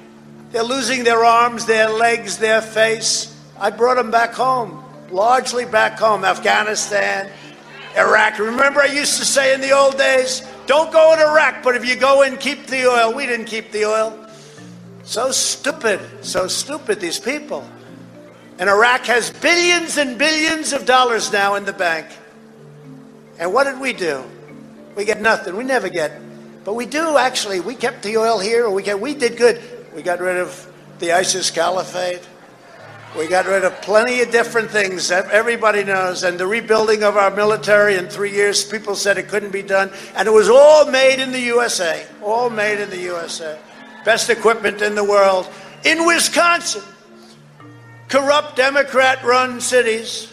They're losing their arms, their legs, their face. I brought them back home largely back home, Afghanistan, Iraq. Remember, I used to say in the old days, don't go in Iraq, but if you go in, keep the oil. We didn't keep the oil. So stupid, so stupid, these people. And Iraq has billions and billions of dollars now in the bank. And what did we do? We get nothing. We never get. But we do actually. We kept the oil here. We get. We did good. We got rid of the ISIS caliphate. We got rid of plenty of different things that everybody knows. And the rebuilding of our military in three years, people said it couldn't be done. And it was all made in the USA. All made in the USA. Best equipment in the world. In Wisconsin, corrupt Democrat run cities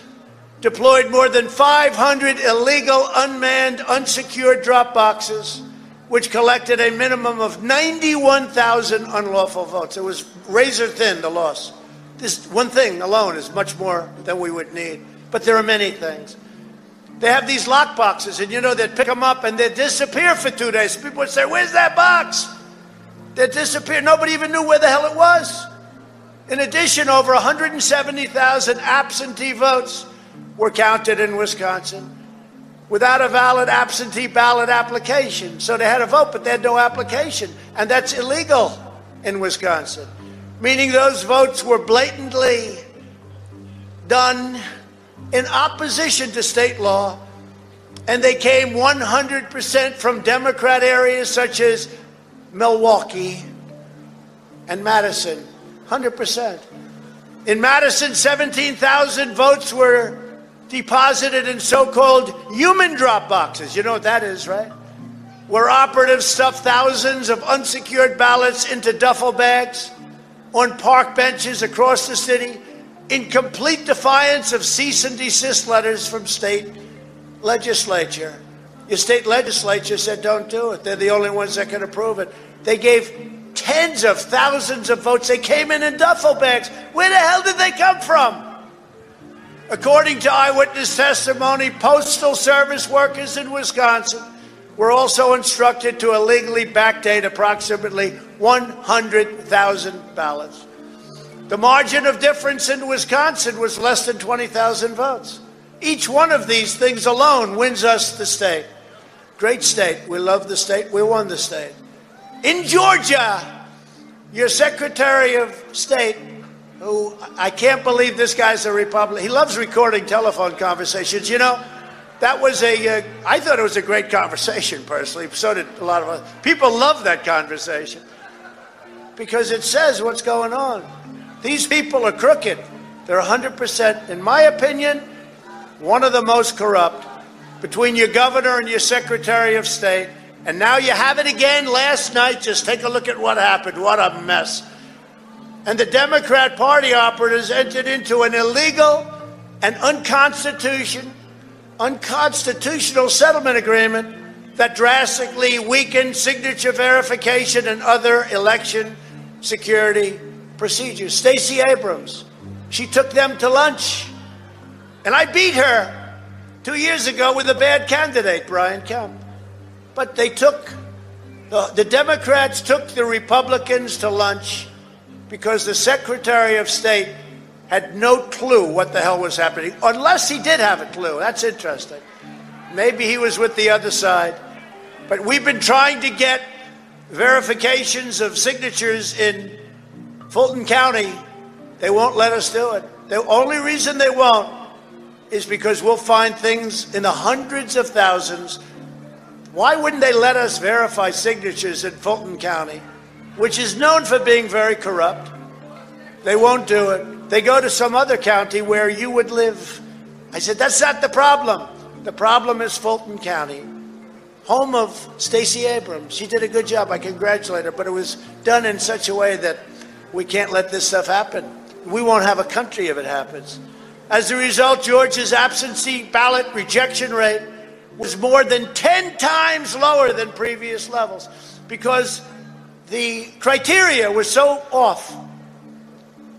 deployed more than 500 illegal, unmanned, unsecured drop boxes, which collected a minimum of 91,000 unlawful votes. It was razor thin, the loss. This one thing alone is much more than we would need. But there are many things. They have these lock boxes, and you know, they'd pick them up and they'd disappear for two days. People would say, Where's that box? They'd disappear. Nobody even knew where the hell it was. In addition, over 170,000 absentee votes were counted in Wisconsin without a valid absentee ballot application. So they had a vote, but they had no application. And that's illegal in Wisconsin meaning those votes were blatantly done in opposition to state law, and they came 100% from Democrat areas such as Milwaukee and Madison. 100%. In Madison, 17,000 votes were deposited in so called human drop boxes. You know what that is, right? Where operatives stuff thousands of unsecured ballots into duffel bags on park benches across the city in complete defiance of cease and desist letters from state legislature. Your state legislature said don't do it. They're the only ones that can approve it. They gave tens of thousands of votes. They came in in duffel bags. Where the hell did they come from? According to eyewitness testimony, Postal Service workers in Wisconsin were also instructed to illegally backdate approximately 100,000 ballots. The margin of difference in Wisconsin was less than 20,000 votes. Each one of these things alone wins us the state. Great state. We love the state. We won the state. In Georgia, your Secretary of State, who I can't believe this guy's a Republican, he loves recording telephone conversations. You know, that was a. Uh, I thought it was a great conversation personally. So did a lot of us. People love that conversation because it says what's going on. These people are crooked. They're 100%, in my opinion, one of the most corrupt between your governor and your secretary of state. And now you have it again last night. Just take a look at what happened. What a mess. And the Democrat Party operatives entered into an illegal and unconstitutional, unconstitutional settlement agreement that drastically weakened signature verification and other election security procedures. Stacey Abrams, she took them to lunch. And I beat her two years ago with a bad candidate, Brian Kemp. But they took, the, the Democrats took the Republicans to lunch because the Secretary of State had no clue what the hell was happening, unless he did have a clue. That's interesting. Maybe he was with the other side. But we've been trying to get verifications of signatures in Fulton County, they won't let us do it. The only reason they won't is because we'll find things in the hundreds of thousands. Why wouldn't they let us verify signatures in Fulton County, which is known for being very corrupt? They won't do it. They go to some other county where you would live. I said, that's not the problem. The problem is Fulton County, home of Stacey Abrams. She did a good job. I congratulate her, but it was done in such a way that we can't let this stuff happen. We won't have a country if it happens. As a result, Georgia's absentee ballot rejection rate was more than 10 times lower than previous levels because the criteria was so off.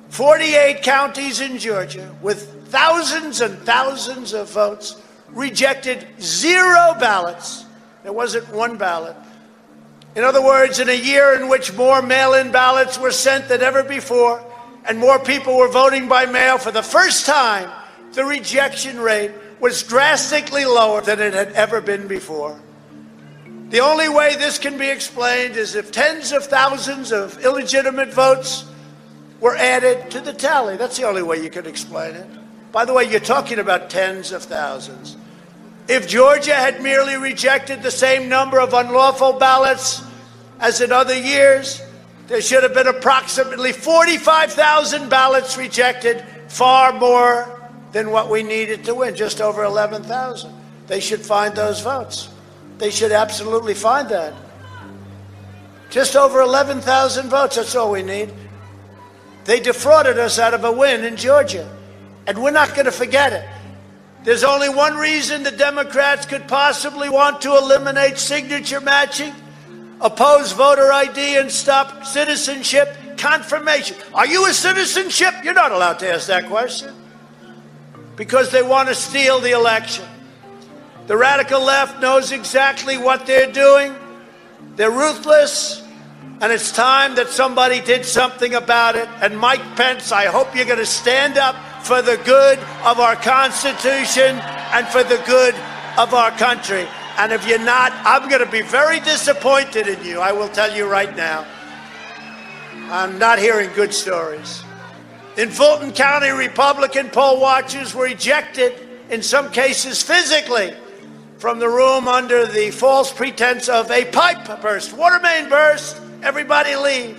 48 counties in Georgia with thousands and thousands of votes rejected zero ballots. There wasn't one ballot. In other words, in a year in which more mail in ballots were sent than ever before, and more people were voting by mail for the first time, the rejection rate was drastically lower than it had ever been before. The only way this can be explained is if tens of thousands of illegitimate votes were added to the tally. That's the only way you could explain it. By the way, you're talking about tens of thousands. If Georgia had merely rejected the same number of unlawful ballots as in other years, there should have been approximately 45,000 ballots rejected, far more than what we needed to win, just over 11,000. They should find those votes. They should absolutely find that. Just over 11,000 votes, that's all we need. They defrauded us out of a win in Georgia, and we're not going to forget it. There's only one reason the Democrats could possibly want to eliminate signature matching, oppose voter ID, and stop citizenship confirmation. Are you a citizenship? You're not allowed to ask that question because they want to steal the election. The radical left knows exactly what they're doing. They're ruthless, and it's time that somebody did something about it. And Mike Pence, I hope you're going to stand up for the good of our Constitution and for the good of our country. And if you're not, I'm going to be very disappointed in you. I will tell you right now. I'm not hearing good stories. In Fulton County, Republican poll watchers were ejected, in some cases physically, from the room under the false pretense of a pipe burst, water main burst, everybody leave,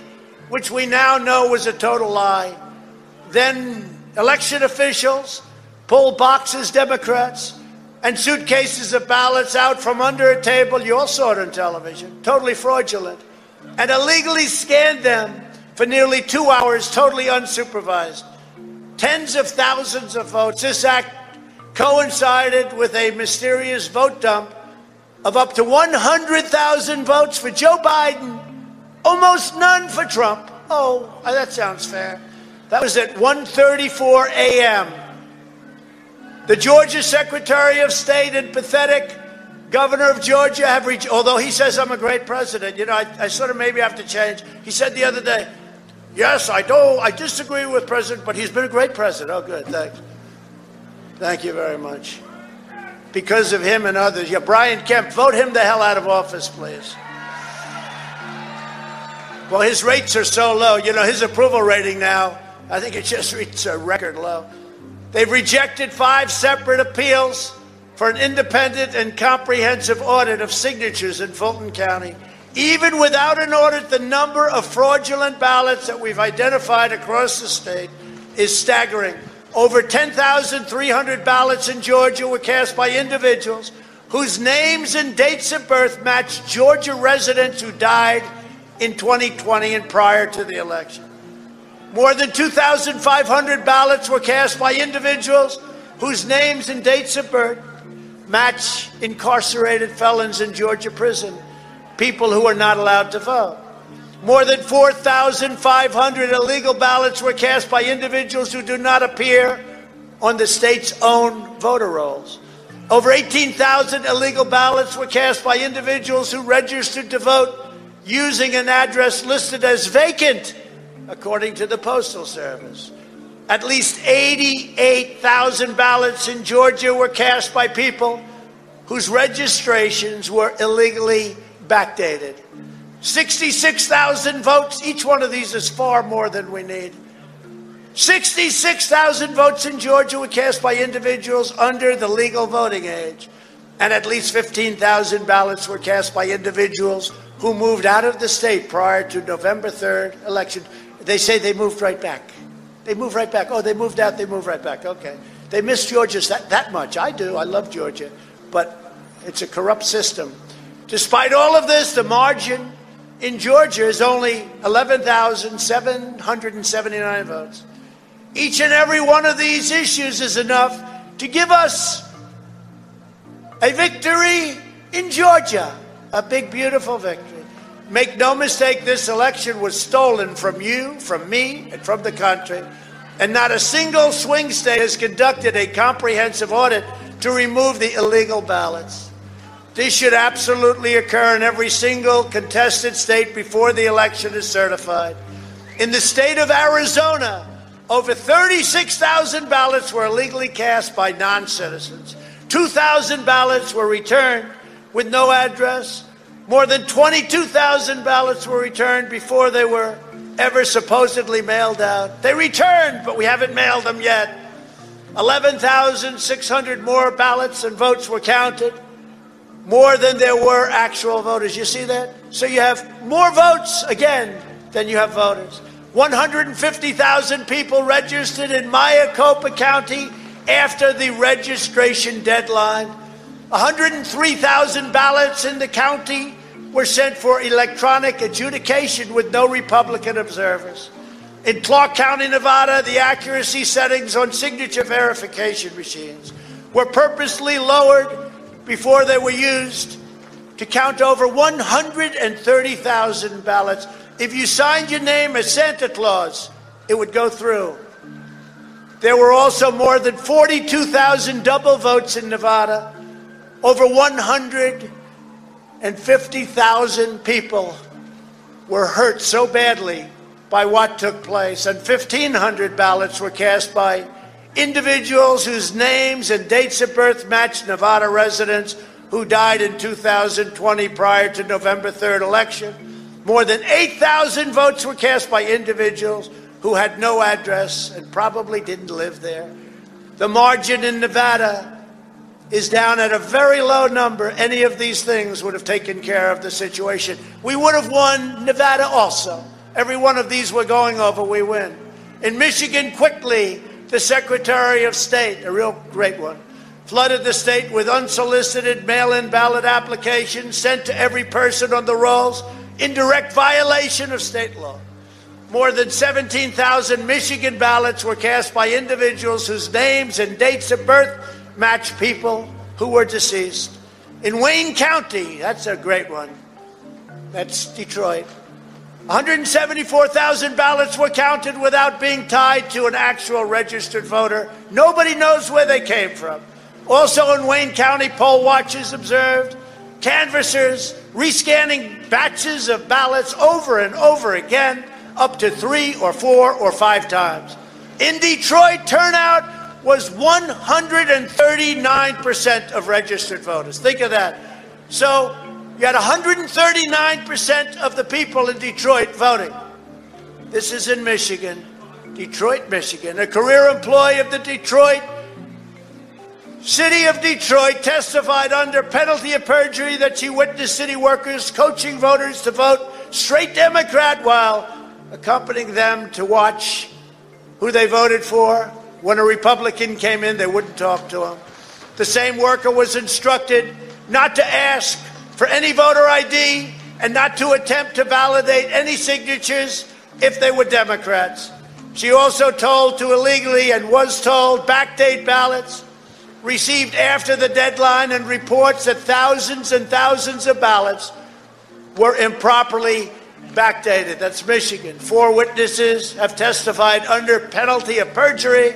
which we now know was a total lie. Then election officials pulled boxes, Democrats, and suitcases of ballots out from under a table. You all saw it on television, totally fraudulent, and illegally scanned them for nearly two hours, totally unsupervised. Tens of thousands of votes. This act coincided with a mysterious vote dump of up to 100,000 votes for Joe Biden, almost none for Trump. Oh, uh, that sounds fair. That was at 1:34 a.m. The Georgia Secretary of State and pathetic governor of Georgia have reached, although he says I'm a great president, you know, I, I sort of maybe have to change. He said the other day, yes, I do, I disagree with President, but he's been a great president. Oh, good, thanks. Thank you very much. Because of him and others. Yeah, Brian Kemp, vote him the hell out of office, please. Well, his rates are so low. You know, his approval rating now, I think it just reached a record low. They've rejected five separate appeals for an independent and comprehensive audit of signatures in Fulton County. Even without an audit, the number of fraudulent ballots that we've identified across the state is staggering. Over 10,300 ballots in Georgia were cast by individuals whose names and dates of birth match Georgia residents who died in 2020 and prior to the election. More than 2,500 ballots were cast by individuals whose names and dates of birth match incarcerated felons in Georgia prison, people who are not allowed to vote. More than 4,500 illegal ballots were cast by individuals who do not appear on the state's own voter rolls. Over 18,000 illegal ballots were cast by individuals who registered to vote using an address listed as vacant according to the Postal Service. At least 88,000 ballots in Georgia were cast by people whose registrations were illegally backdated. 66,000 votes. Each one of these is far more than we need. 66,000 votes in Georgia were cast by individuals under the legal voting age. And at least 15,000 ballots were cast by individuals who moved out of the state prior to November 3rd election. They say they moved right back. They moved right back. Oh, they moved out, they moved right back. Okay. They miss Georgia that, that much. I do. I love Georgia. But it's a corrupt system. Despite all of this, the margin in Georgia is only 11,779 votes. Each and every one of these issues is enough to give us a victory in Georgia, a big, beautiful victory. Make no mistake, this election was stolen from you, from me, and from the country. And not a single swing state has conducted a comprehensive audit to remove the illegal ballots. This should absolutely occur in every single contested state before the election is certified. In the state of Arizona, over 36,000 ballots were illegally cast by non citizens. 2,000 ballots were returned with no address. More than 22,000 ballots were returned before they were ever supposedly mailed out. They returned, but we haven't mailed them yet. 11,600 more ballots and votes were counted, more than there were actual voters. You see that? So you have more votes again than you have voters. 150,000 people registered in Maricopa County after the registration deadline. 103,000 ballots in the county were sent for electronic adjudication with no Republican observers. In Clark County, Nevada, the accuracy settings on signature verification machines were purposely lowered before they were used to count over 130,000 ballots. If you signed your name as Santa Claus, it would go through. There were also more than 42,000 double votes in Nevada. Over 150,000 people were hurt so badly by what took place, and 1,500 ballots were cast by individuals whose names and dates of birth matched Nevada residents who died in 2020 prior to November 3rd election. More than 8,000 votes were cast by individuals who had no address and probably didn't live there. The margin in Nevada is down at a very low number. Any of these things would have taken care of the situation. We would have won Nevada also. Every one of these we're going over, we win. In Michigan, quickly, the Secretary of State, a real great one, flooded the state with unsolicited mail in ballot applications sent to every person on the rolls in direct violation of state law. More than 17,000 Michigan ballots were cast by individuals whose names and dates of birth match people who were deceased. In Wayne County, that's a great one. That's Detroit. 174,000 ballots were counted without being tied to an actual registered voter. Nobody knows where they came from. Also in Wayne County, poll watchers observed canvassers rescanning batches of ballots over and over again, up to three or four or five times. In Detroit, turnout was 139% of registered voters. Think of that. So you had 139% of the people in Detroit voting. This is in Michigan, Detroit, Michigan. A career employee of the Detroit City of Detroit testified under penalty of perjury that she witnessed city workers coaching voters to vote straight Democrat while accompanying them to watch who they voted for. When a Republican came in, they wouldn't talk to him. The same worker was instructed not to ask for any voter ID and not to attempt to validate any signatures if they were Democrats. She also told to illegally and was told backdate ballots received after the deadline and reports that thousands and thousands of ballots were improperly backdated. That's Michigan. Four witnesses have testified under penalty of perjury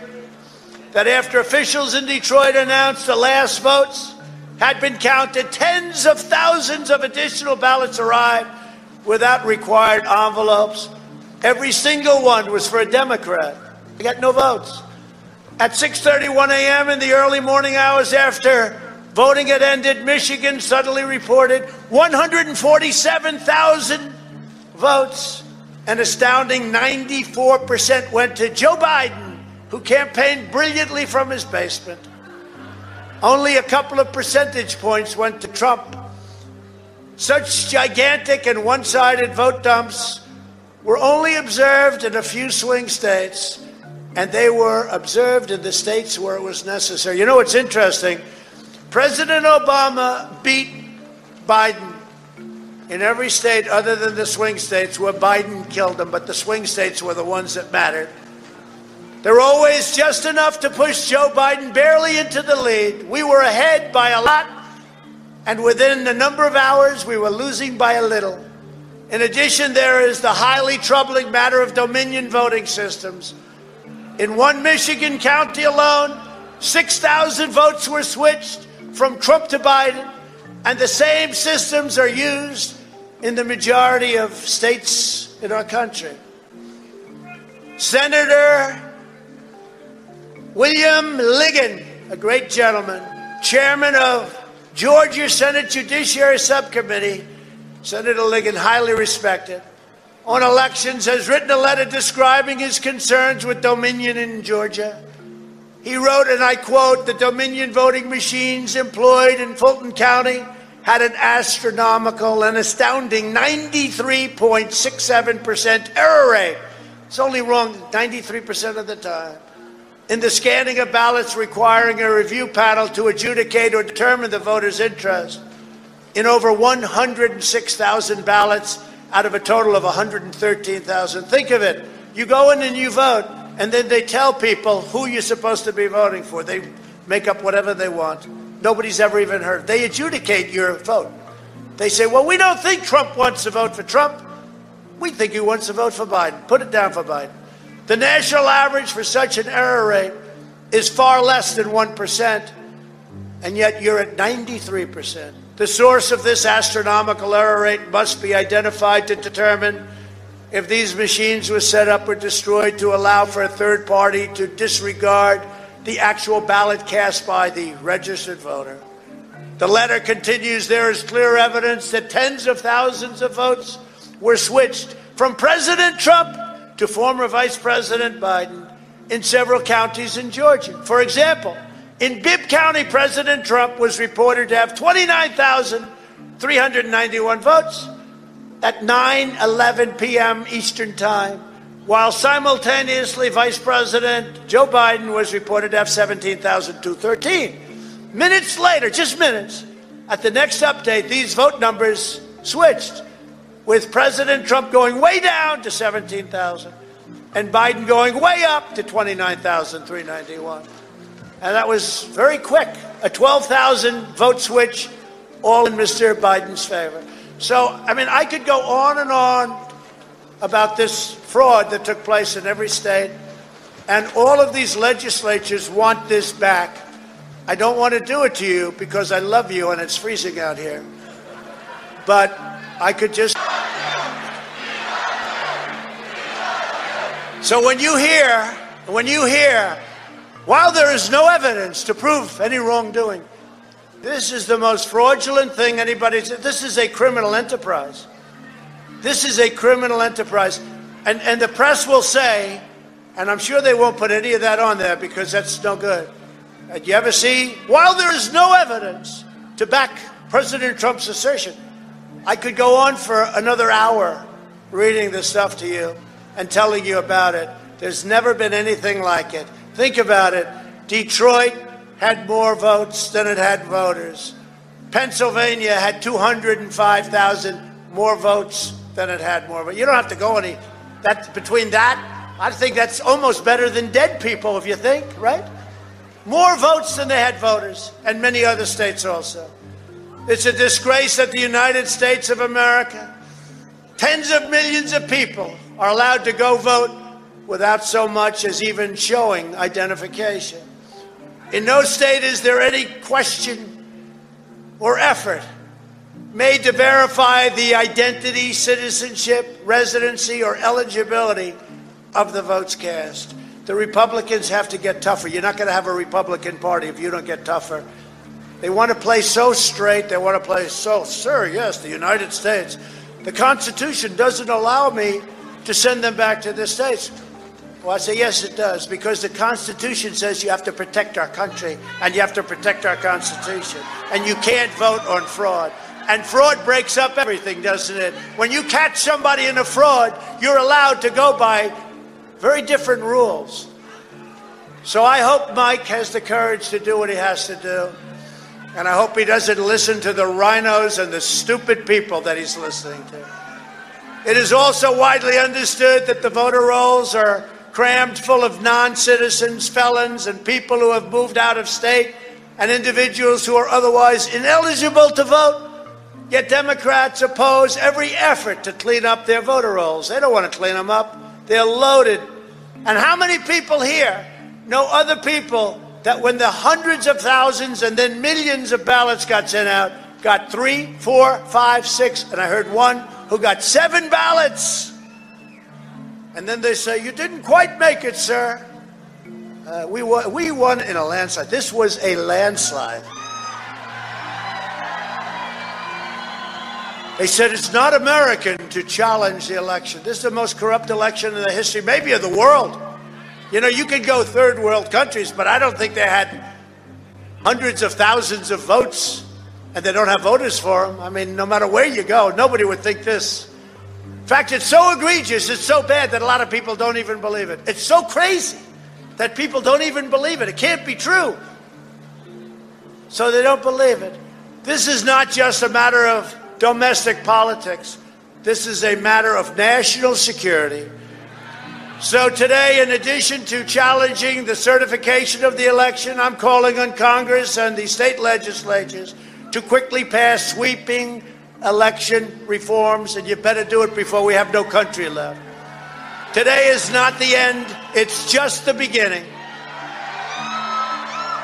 that after officials in Detroit announced the last votes, had been counted, tens of thousands of additional ballots arrived without required envelopes. Every single one was for a Democrat. They got no votes. At 6:31 a.m. in the early morning hours after voting had ended, Michigan suddenly reported 147,000 votes. An astounding 94% went to Joe Biden, who campaigned brilliantly from his basement. Only a couple of percentage points went to Trump. Such gigantic and one sided vote dumps were only observed in a few swing states, and they were observed in the states where it was necessary. You know what's interesting? President Obama beat Biden in every state other than the swing states where Biden killed him, but the swing states were the ones that mattered. There were always just enough to push Joe Biden barely into the lead. We were ahead by a lot, and within a number of hours, we were losing by a little. In addition, there is the highly troubling matter of Dominion voting systems. In one Michigan county alone, 6,000 votes were switched from Trump to Biden, and the same systems are used in the majority of states in our country. Senator William Ligon, a great gentleman, chairman of Georgia Senate Judiciary Subcommittee, Senator Ligon, highly respected, on elections, has written a letter describing his concerns with Dominion in Georgia. He wrote, and I quote, the Dominion voting machines employed in Fulton County had an astronomical and astounding 93.67% error rate. It's only wrong 93% of the time in the scanning of ballots requiring a review panel to adjudicate or determine the voter's interest in over 106,000 ballots out of a total of 113,000. Think of it. You go in and you vote, and then they tell people who you're supposed to be voting for. They make up whatever they want. Nobody's ever even heard. They adjudicate your vote. They say, well, we don't think Trump wants to vote for Trump. We think he wants to vote for Biden. Put it down for Biden. The national average for such an error rate is far less than 1%, and yet you're at 93%. The source of this astronomical error rate must be identified to determine if these machines were set up or destroyed to allow for a third party to disregard the actual ballot cast by the registered voter. The letter continues there is clear evidence that tens of thousands of votes were switched from President Trump to former Vice President Biden in several counties in Georgia. For example, in Bibb County, President Trump was reported to have 29,391 votes at 9 11 p.m. Eastern Time, while simultaneously Vice President Joe Biden was reported to have 17,213. Minutes later, just minutes, at the next update, these vote numbers switched with President Trump going way down to 17,000 and Biden going way up to 29,391. And that was very quick. A 12,000 vote switch all in Mr. Biden's favor. So, I mean, I could go on and on about this fraud that took place in every state, and all of these legislatures want this back. I don't want to do it to you because I love you and it's freezing out here. But I could just. So when you hear, when you hear, while there is no evidence to prove any wrongdoing, this is the most fraudulent thing anybody's. This is a criminal enterprise. This is a criminal enterprise. And, and the press will say, and I'm sure they won't put any of that on there because that's no good. Do you ever see, while there is no evidence to back President Trump's assertion, I could go on for another hour reading this stuff to you and telling you about it. There's never been anything like it. Think about it. Detroit had more votes than it had voters. Pennsylvania had 205,000 more votes than it had more. But you don't have to go any. That between that, I think that's almost better than dead people, if you think, right? More votes than they had voters, and many other states also. It's a disgrace that the United States of America, tens of millions of people, are allowed to go vote without so much as even showing identification. In no state is there any question or effort made to verify the identity, citizenship, residency, or eligibility of the votes cast. The Republicans have to get tougher. You're not going to have a Republican Party if you don't get tougher. They want to play so straight. They want to play so, sir, yes, the United States. The Constitution doesn't allow me to send them back to the states. Well, I say, yes, it does, because the Constitution says you have to protect our country and you have to protect our Constitution. And you can't vote on fraud. And fraud breaks up everything, doesn't it? When you catch somebody in a fraud, you're allowed to go by very different rules. So I hope Mike has the courage to do what he has to do. And I hope he doesn't listen to the RINOs and the stupid people that he's listening to. It is also widely understood that the voter rolls are crammed full of non citizens, felons, and people who have moved out of state, and individuals who are otherwise ineligible to vote. Yet Democrats oppose every effort to clean up their voter rolls. They don't want to clean them up, they're loaded. And how many people here know other people that when the hundreds of thousands and then millions of ballots got sent out, got three, four, five, six, and I heard one who got seven ballots? And then they say, You didn't quite make it, sir. Uh, we, won, we won in a landslide. This was a landslide. They said it's not American to challenge the election. This is the most corrupt election in the history, maybe of the world. You know, you could go third world countries, but I don't think they had hundreds of thousands of votes and they don't have voters for them. I mean, no matter where you go, nobody would think this. In fact, it's so egregious, it's so bad that a lot of people don't even believe it. It's so crazy that people don't even believe it. It can't be true. So they don't believe it. This is not just a matter of domestic politics, this is a matter of national security. So today, in addition to challenging the certification of the election, I'm calling on Congress and the state legislatures to quickly pass sweeping election reforms, and you better do it before we have no country left. Today is not the end, it's just the beginning.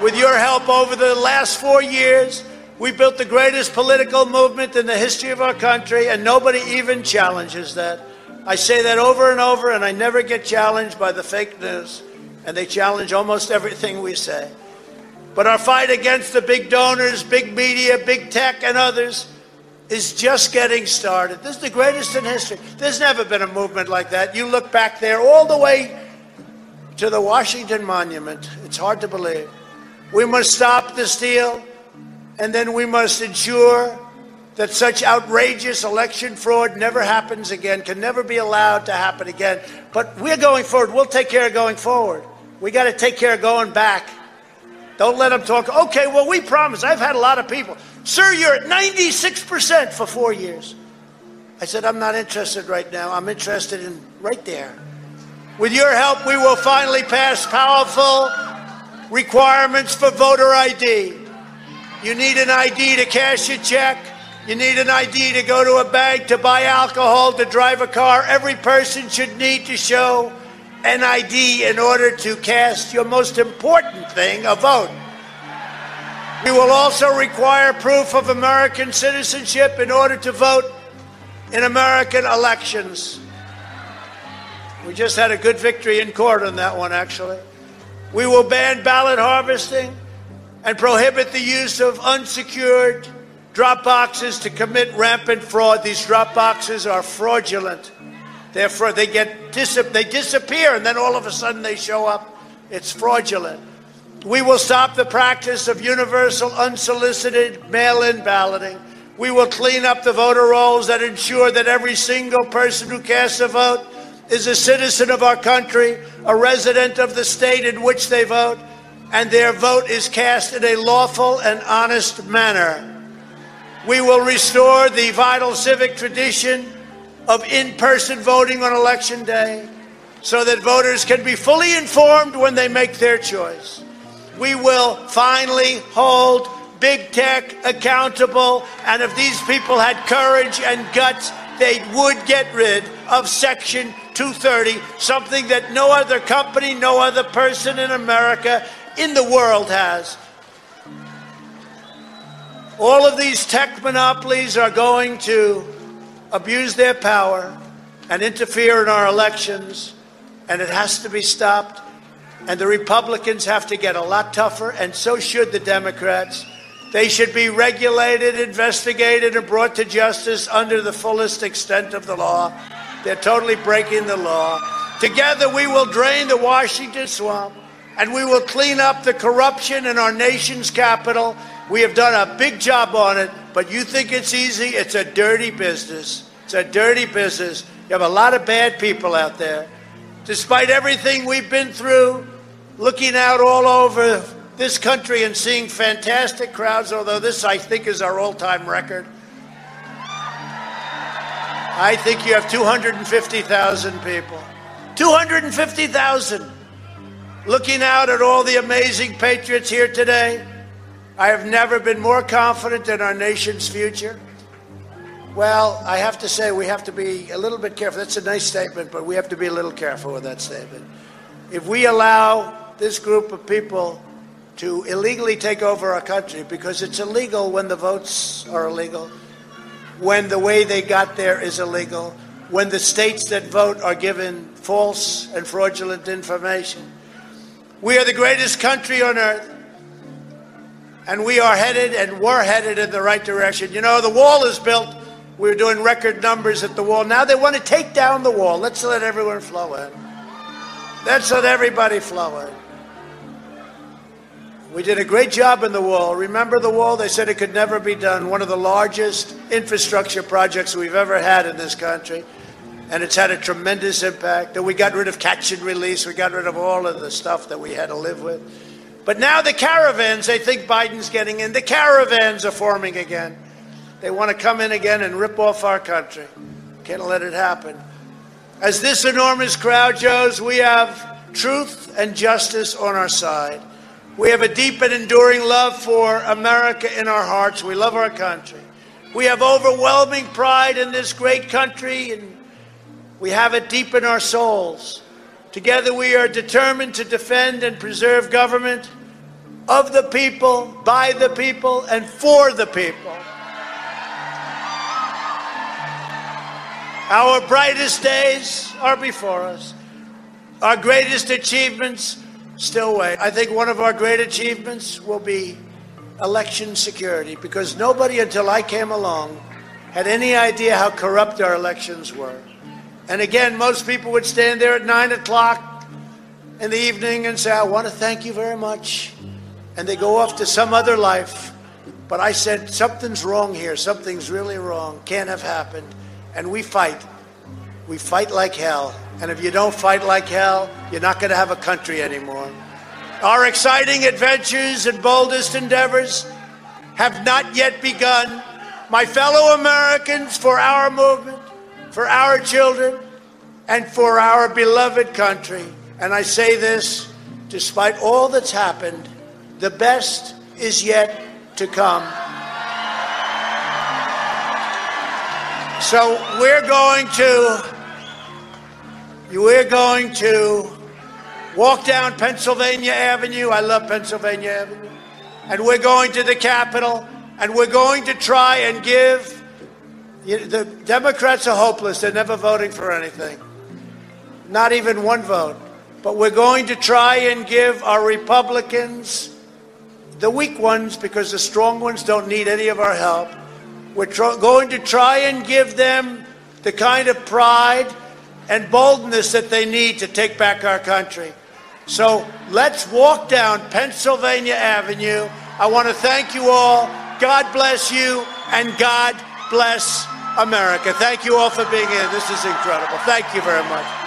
With your help over the last four years, we built the greatest political movement in the history of our country, and nobody even challenges that. I say that over and over, and I never get challenged by the fake news, and they challenge almost everything we say. But our fight against the big donors, big media, big tech, and others is just getting started. This is the greatest in history. There's never been a movement like that. You look back there all the way to the Washington Monument. It's hard to believe. We must stop the steal, and then we must ensure that such outrageous election fraud never happens again, can never be allowed to happen again. But we're going forward. We'll take care of going forward. We got to take care of going back. Don't let them talk. Okay, well, we promise. I've had a lot of people. Sir, you're at 96% for four years. I said, I'm not interested right now. I'm interested in right there. With your help, we will finally pass powerful requirements for voter ID. You need an ID to cash a check. You need an ID to go to a bank, to buy alcohol, to drive a car. Every person should need to show an ID in order to cast your most important thing, a vote. We will also require proof of American citizenship in order to vote in American elections. We just had a good victory in court on that one, actually. We will ban ballot harvesting and prohibit the use of unsecured drop boxes to commit rampant fraud. These drop boxes are fraudulent. Therefore, they get they disappear, and then all of a sudden they show up. It's fraudulent. We will stop the practice of universal unsolicited mail-in balloting. We will clean up the voter rolls that ensure that every single person who casts a vote is a citizen of our country, a resident of the state in which they vote, and their vote is cast in a lawful and honest manner. We will restore the vital civic tradition of in person voting on election day so that voters can be fully informed when they make their choice. We will finally hold big tech accountable, and if these people had courage and guts, they would get rid of Section 230, something that no other company, no other person in America, in the world has. All of these tech monopolies are going to abuse their power and interfere in our elections, and it has to be stopped. And the Republicans have to get a lot tougher, and so should the Democrats. They should be regulated, investigated, and brought to justice under the fullest extent of the law. They're totally breaking the law. Together, we will drain the Washington swamp and we will clean up the corruption in our nation's capital. We have done a big job on it, but you think it's easy? It's a dirty business. It's a dirty business. You have a lot of bad people out there. Despite everything we've been through, looking out all over this country and seeing fantastic crowds, although this, I think, is our all time record. I think you have 250,000 people. 250,000 looking out at all the amazing patriots here today. I have never been more confident in our nation's future. Well, I have to say, we have to be a little bit careful. That's a nice statement, but we have to be a little careful with that statement. If we allow this group of people to illegally take over our country, because it's illegal when the votes are illegal, when the way they got there is illegal, when the states that vote are given false and fraudulent information. We are the greatest country on earth, and we are headed and we're headed in the right direction. You know, the wall is built. We're doing record numbers at the wall. Now they want to take down the wall. Let's let everyone flow in. Let's let everybody flow in. We did a great job in the wall. Remember the wall? They said it could never be done. One of the largest infrastructure projects we've ever had in this country. And it's had a tremendous impact. And we got rid of catch and release. We got rid of all of the stuff that we had to live with. But now the caravans, they think Biden's getting in. The caravans are forming again. They want to come in again and rip off our country. Can't let it happen. As this enormous crowd shows, we have truth and justice on our side. We have a deep and enduring love for America in our hearts. We love our country. We have overwhelming pride in this great country, and we have it deep in our souls. Together, we are determined to defend and preserve government of the people, by the people, and for the people. Our brightest days are before us. Our greatest achievements still wait. I think one of our great achievements will be election security because nobody until I came along had any idea how corrupt our elections were. And again, most people would stand there at nine o'clock in the evening and say, I want to thank you very much. And they go off to some other life. But I said, something's wrong here. Something's really wrong. Can't have happened. And we fight. We fight like hell. And if you don't fight like hell, you're not going to have a country anymore. Our exciting adventures and boldest endeavors have not yet begun. My fellow Americans, for our movement, for our children, and for our beloved country. And I say this despite all that's happened, the best is yet to come. So we're going to we're going to walk down Pennsylvania Avenue. I love Pennsylvania Avenue. And we're going to the Capitol and we're going to try and give the Democrats are hopeless. They're never voting for anything. Not even one vote. But we're going to try and give our Republicans the weak ones because the strong ones don't need any of our help we're tr- going to try and give them the kind of pride and boldness that they need to take back our country. So let's walk down Pennsylvania Avenue. I want to thank you all. God bless you and God bless America. Thank you all for being here. This is incredible. Thank you very much.